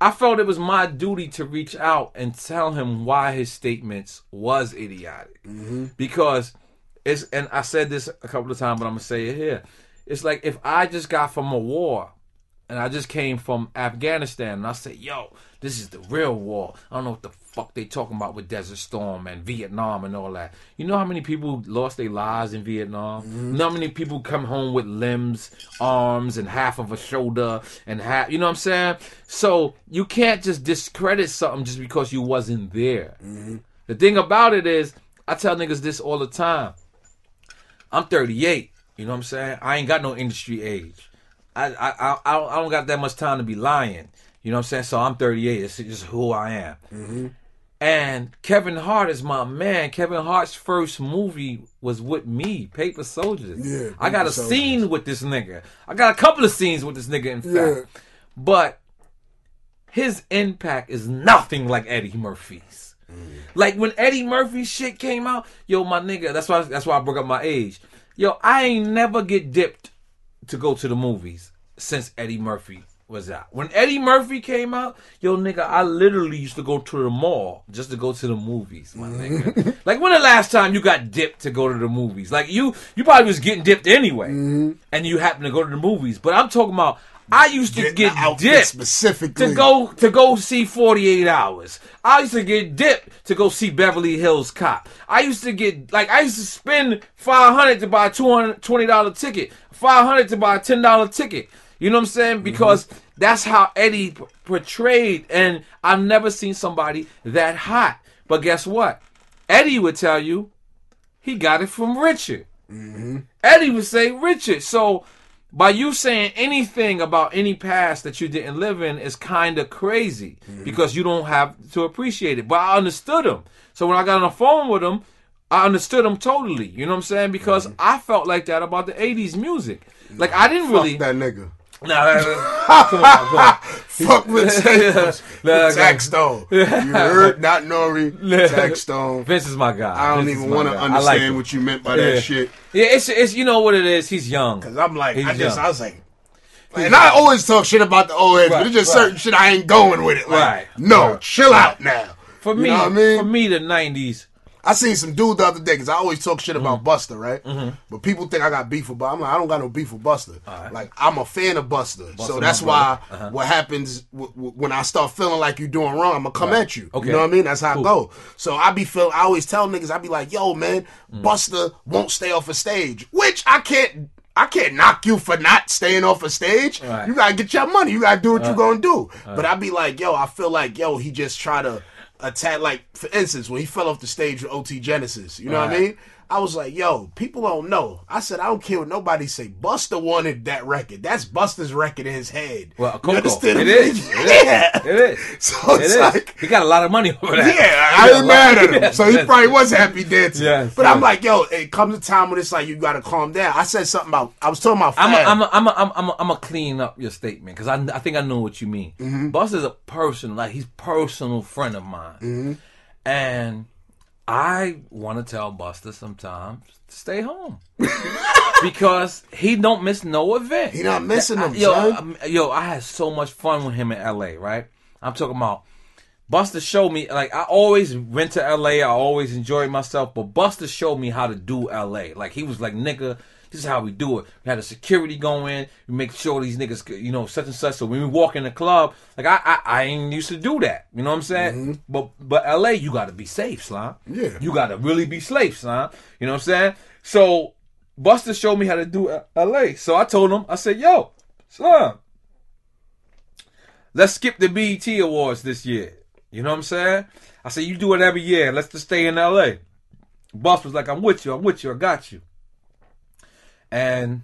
I felt it was my duty to reach out and tell him why his statements was idiotic. Mm-hmm. Because it's and I said this a couple of times, but I'm gonna say it here. It's like if I just got from a war and I just came from Afghanistan and I said, yo, this is the real war. I don't know what the fuck they talking about with Desert Storm and Vietnam and all that. You know how many people lost their lives in Vietnam? Mm-hmm. You know how many people come home with limbs, arms, and half of a shoulder and half you know what I'm saying? So you can't just discredit something just because you wasn't there. Mm-hmm. The thing about it is, I tell niggas this all the time. I'm 38. You know what I'm saying? I ain't got no industry age. I I I, I don't- got that much time to be lying. You know what I'm saying? So I'm 38. It's just who I am. Mm-hmm. And Kevin Hart is my man. Kevin Hart's first movie was with me, Paper Soldiers. Yeah, I got a Soldiers. scene with this nigga. I got a couple of scenes with this nigga, in fact. Yeah. But his impact is nothing like Eddie Murphy's. Mm. Like when Eddie Murphy shit came out, yo, my nigga, that's why that's why I broke up my age. Yo, I ain't never get dipped to go to the movies since Eddie Murphy was out. When Eddie Murphy came out, yo, nigga, I literally used to go to the mall just to go to the movies, my nigga. like when the last time you got dipped to go to the movies? Like you, you probably was getting dipped anyway, mm-hmm. and you happened to go to the movies. But I'm talking about. I used to Getting get dipped specifically. to go to go see 48 hours. I used to get dipped to go see Beverly Hills Cop. I used to get like I used to spend 500 to buy a 220 dollar ticket, 500 to buy a 10 dollar ticket. You know what I'm saying? Mm-hmm. Because that's how Eddie p- portrayed, and I've never seen somebody that hot. But guess what? Eddie would tell you he got it from Richard. Mm-hmm. Eddie would say Richard. So by you saying anything about any past that you didn't live in is kind of crazy mm-hmm. because you don't have to appreciate it. But I understood him. So when I got on the phone with him, I understood him totally. You know what I'm saying? Because mm-hmm. I felt like that about the 80s music. Like I didn't Fuck really. that nigga. Nah, nah, nah. come on, come on. Fuck with Staples. Nah, Tax. Stone. You heard? Not Nori. Tax Stone. Vince is my guy. I don't Vince even want to understand like what you meant by Yeah. that shit. Yeah, it's it's you know what it is. He's young. Cause I'm like, He's I just, young. I was like, and I always talk shit about the old heads, but it's just right. certain shit I ain't going with it. Like, Right. no, Right. chill out now. For You me, I mean? for me, the '90s. I seen some dude the other day because I always talk shit Mm-hmm. about Busta, right? But people think I got beef with Busta. I'm like, I don't got no beef with Busta. right. Like, I'm a fan of Busta. so that's why. Uh-huh. what happens w- w- when I start feeling like you're doing wrong, I'm going to come Right. at you. Okay. You know what I mean? That's how Cool. I go. So I be feel. I always tell niggas, I be like, yo, man, Mm. Busta won't stay off a stage, which I can't. I can't knock you for not staying off a stage. Right. You gotta get your money. You gotta do what you're gonna do. But I be like, yo, I feel like, yo, he just try to attack. Like, for instance, when he fell off the stage with OT Genasis, you know what I mean? I was like, yo, people don't know. I said, I don't care what nobody say. Busta wanted that record. That's Busta's record in his head. Well, You Coco, understand it is. It is. Yeah. It is. So It it's is. like, he got a lot of money over that. yeah, He I got ain't mad at him. Yes, So he yes. probably was happy dancing. Yes, but I'm like, yo, it comes a time when it's like you gotta calm down. I said something about I was talking about I'm. I'm a, I'm I'm a, I'm a, I'm a clean up your statement because I, I think I know what you mean. Mm-hmm. Busta's a person, like he's personal friend of mine, Mm-hmm. and I want to tell Busta sometimes to stay home because he don't miss no event. He not missing them, yo, son. um, yo, I had so much fun with him in L.A. Right? I'm talking about Busta showed me like I always went to LA. I always enjoyed myself, but Busta showed me how to do LA. Like he was like, "Nigga, this is how we do it." We had a security go in. We make sure these niggas, you know, such and such. So when we walk in the club, like I, I, I ain't used to do that. You know what I'm saying? But but LA, you got to be safe, Slime. Yeah. you got to really be safe, Slime. You know what I'm saying? So Busta showed me how to do uh, LA. So I told him, I said, "Yo, Slime." let's skip the BET Awards this year. You know what I'm saying? I said, you do it every year. Let's just stay in LA. Boss was like, I'm with you. I'm with you. I got you. And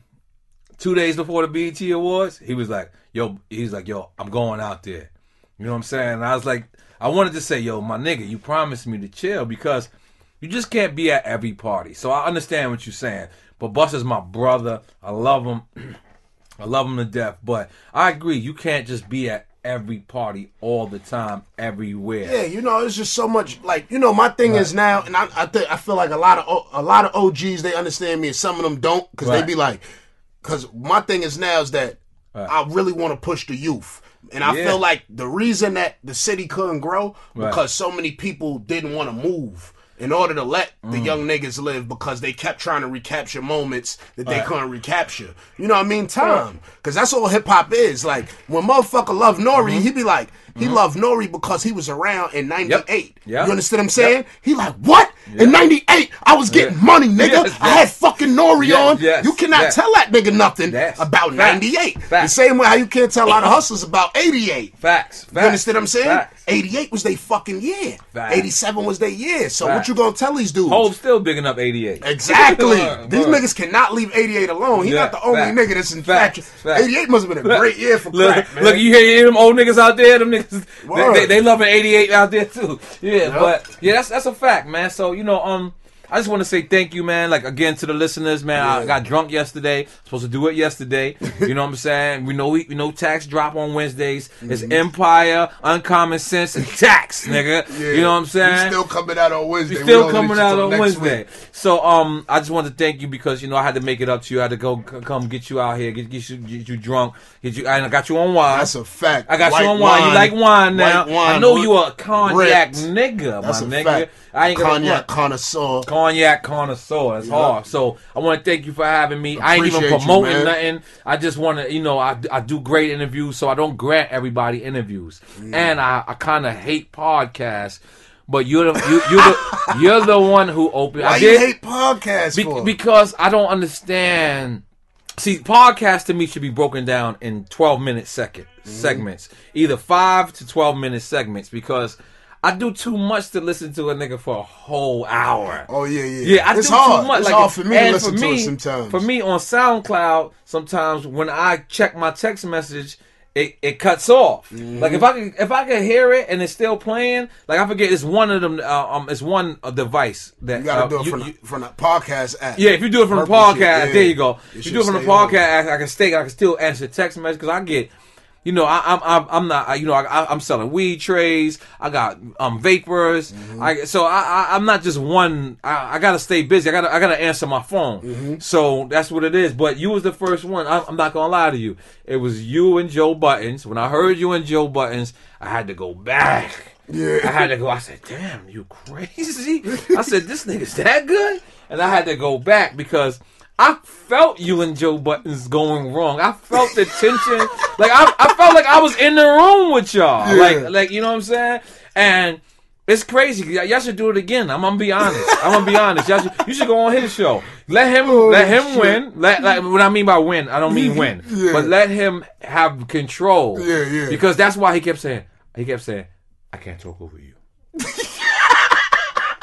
two days before the BET Awards, he was like, yo, he's like, yo, I'm going out there. You know what I'm saying? And I was like, I wanted to say, yo, my nigga, you promised me to chill because you just can't be at every party. So I understand what you're saying. But Busta's my brother. I love him. I love him to death. But I agree, you can't just be at every party all the time, everywhere. Yeah, you know, it's just so much. Like, you know, my thing is now, and I, I think I feel like a lot of a lot of OGs they understand me, and some of them don't, because they be like, because my thing is now is that I really want to push the youth. And I Yeah. feel like the reason that the city couldn't grow Right. because so many people didn't want to move in order to let the young niggas live because they kept trying to recapture moments that they Mm. Right. couldn't recapture. You know what I mean? Time. Because that's all hip hop is. Like, when motherfucker love Nori, Mm-hmm. he be like, he mm-hmm. loved Nori because he was around in 98. Yep. You understand what I'm saying? He like, what? In 98, I was getting money, nigga. Yes, I had fucking Nori Yes, on. yes, you cannot tell that nigga nothing about Facts. 98. The same way how you can't tell a lot of hustlers about 88. Facts. Facts. You understand what I'm saying? Facts. 88 was their fucking year. Facts. 87 was their year. So Facts. what you gonna tell these dudes? Hove still bigging up 88. Exactly. These niggas cannot leave 88 alone. He Yeah, not the only nigga that's in fact. 88 must have been a great year for Look, crack, man. look, you hear them old niggas out there? Them niggas, they, they, they love an 88 out there too. Yeah, but yeah, that's that's a fact, man. So you know, um, I just want to say thank you, man. Like again to the listeners, man. I got drunk yesterday. Supposed to do it yesterday. you know what I'm saying? We know we, we know tax drop on Wednesdays. It's Empire, Uncommon Sense, and Tax, nigga. Mm-hmm. Yeah. You know what I'm saying? We still coming out on Wednesday. We We still don't coming out on Wednesday. week. So um, I just want to thank you because you know I had to make it up to you. I had to go c- come get you out here, get, get you get you drunk, get you. And I got you on wine. That's a fact. I got White you on wine. You like wine now. Wine I know you a cognac ripped. nigga, That's my nigga. fact. I ain't gonna Cognac connoisseur. Cognac connoisseur. Yeah. hard. So I want to thank you for having me. I ain't even Appreciate you, promoting nothing. I just want to, you know, I, I do great interviews, so I don't grant everybody interviews, and I, I kind of hate podcasts. But you're the you, you're the you're the one who opened. Why I you hate podcasts be- because I don't understand. See, podcasts to me should be broken down in 12 minute second Mm-hmm. segments, either five to 12 minute segments, because I do too much to listen to a nigga for a whole hour. oh yeah, yeah. Yeah, I it's do hard. too much. It's like, hard for me to listen for to me, it sometimes. For me on SoundCloud, sometimes when I check my text message, it, it cuts off. Mm-hmm. Like if I can if I can hear it and it's still playing, like I forget it's one of them. Uh, um, it's one uh, device that you gotta uh, do it you- from, you- the, from the podcast app. yeah, if you do it from the podcast, shit, yeah. there you go. It If you do it from the podcast, I, I can stay. I can still answer text message because I get, you know, I, I'm I'm I'm not, I, you know, I, I'm selling weed trays. I got um vapors. Mm-hmm. I so I, I I'm not just one. I, I gotta stay busy. I gotta I gotta answer my phone. Mm-hmm. So that's what it is. But you was the first one. I'm, I'm not gonna lie to you. It was you and Joe Buddens. When I heard you and Joe Buddens, I had to go back. Yeah. I had to go. I said, "Damn, you crazy!" I said, "This nigga's that good," and I had to go back because I felt you and Joe Buddens going wrong. I felt the tension. like I, I felt like I was in the room with y'all. Yeah. Like, like you know what I'm saying? And it's crazy. Y- Y'all should do it again. I'm gonna be honest. I'm gonna be honest. Y'all should, you should go on his show. Let him oh, let him shit. win. Let like what I mean by win, I don't mean win. Yeah. But let him have control. Yeah, yeah. Because that's why he kept saying he kept saying, I can't talk over you.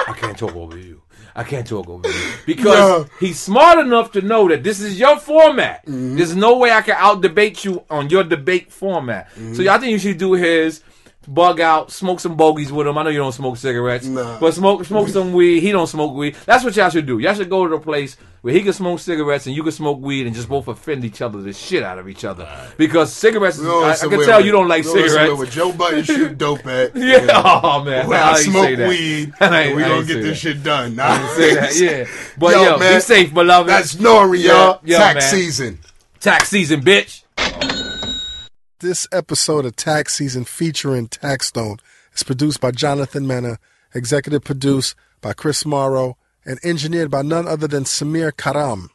I can't talk over you. I can't talk over you. Because Yeah. he's smart enough to know that this is your format. Mm-hmm. There's no way I can out debate you on your debate format. Mm-hmm. So I think you should do his bug out, smoke some bogeys with him. I know you don't smoke cigarettes, Nah. but smoke smoke some weed. He don't smoke weed. That's what y'all should do. Y'all should go to a place where he can smoke cigarettes and you can smoke weed and just both offend each other the shit out of each other. Because cigarettes, We don't I, I can where- tell you don't like we cigarettes. Where Joe Budden shoot dope at. Yeah. Oh man. Where How I smoke say weed. I and we I gonna get this that. shit done. I Nah. say that, yeah. But Yo, yo, be safe, beloved. That's Nori, Yo, y'all. yo, Tax man. season. tax season, bitch. This episode of Tax Season featuring Taxstone is produced by Jonathan Mena, executive produced by Chris Morrow, and engineered by none other than Samir Karam.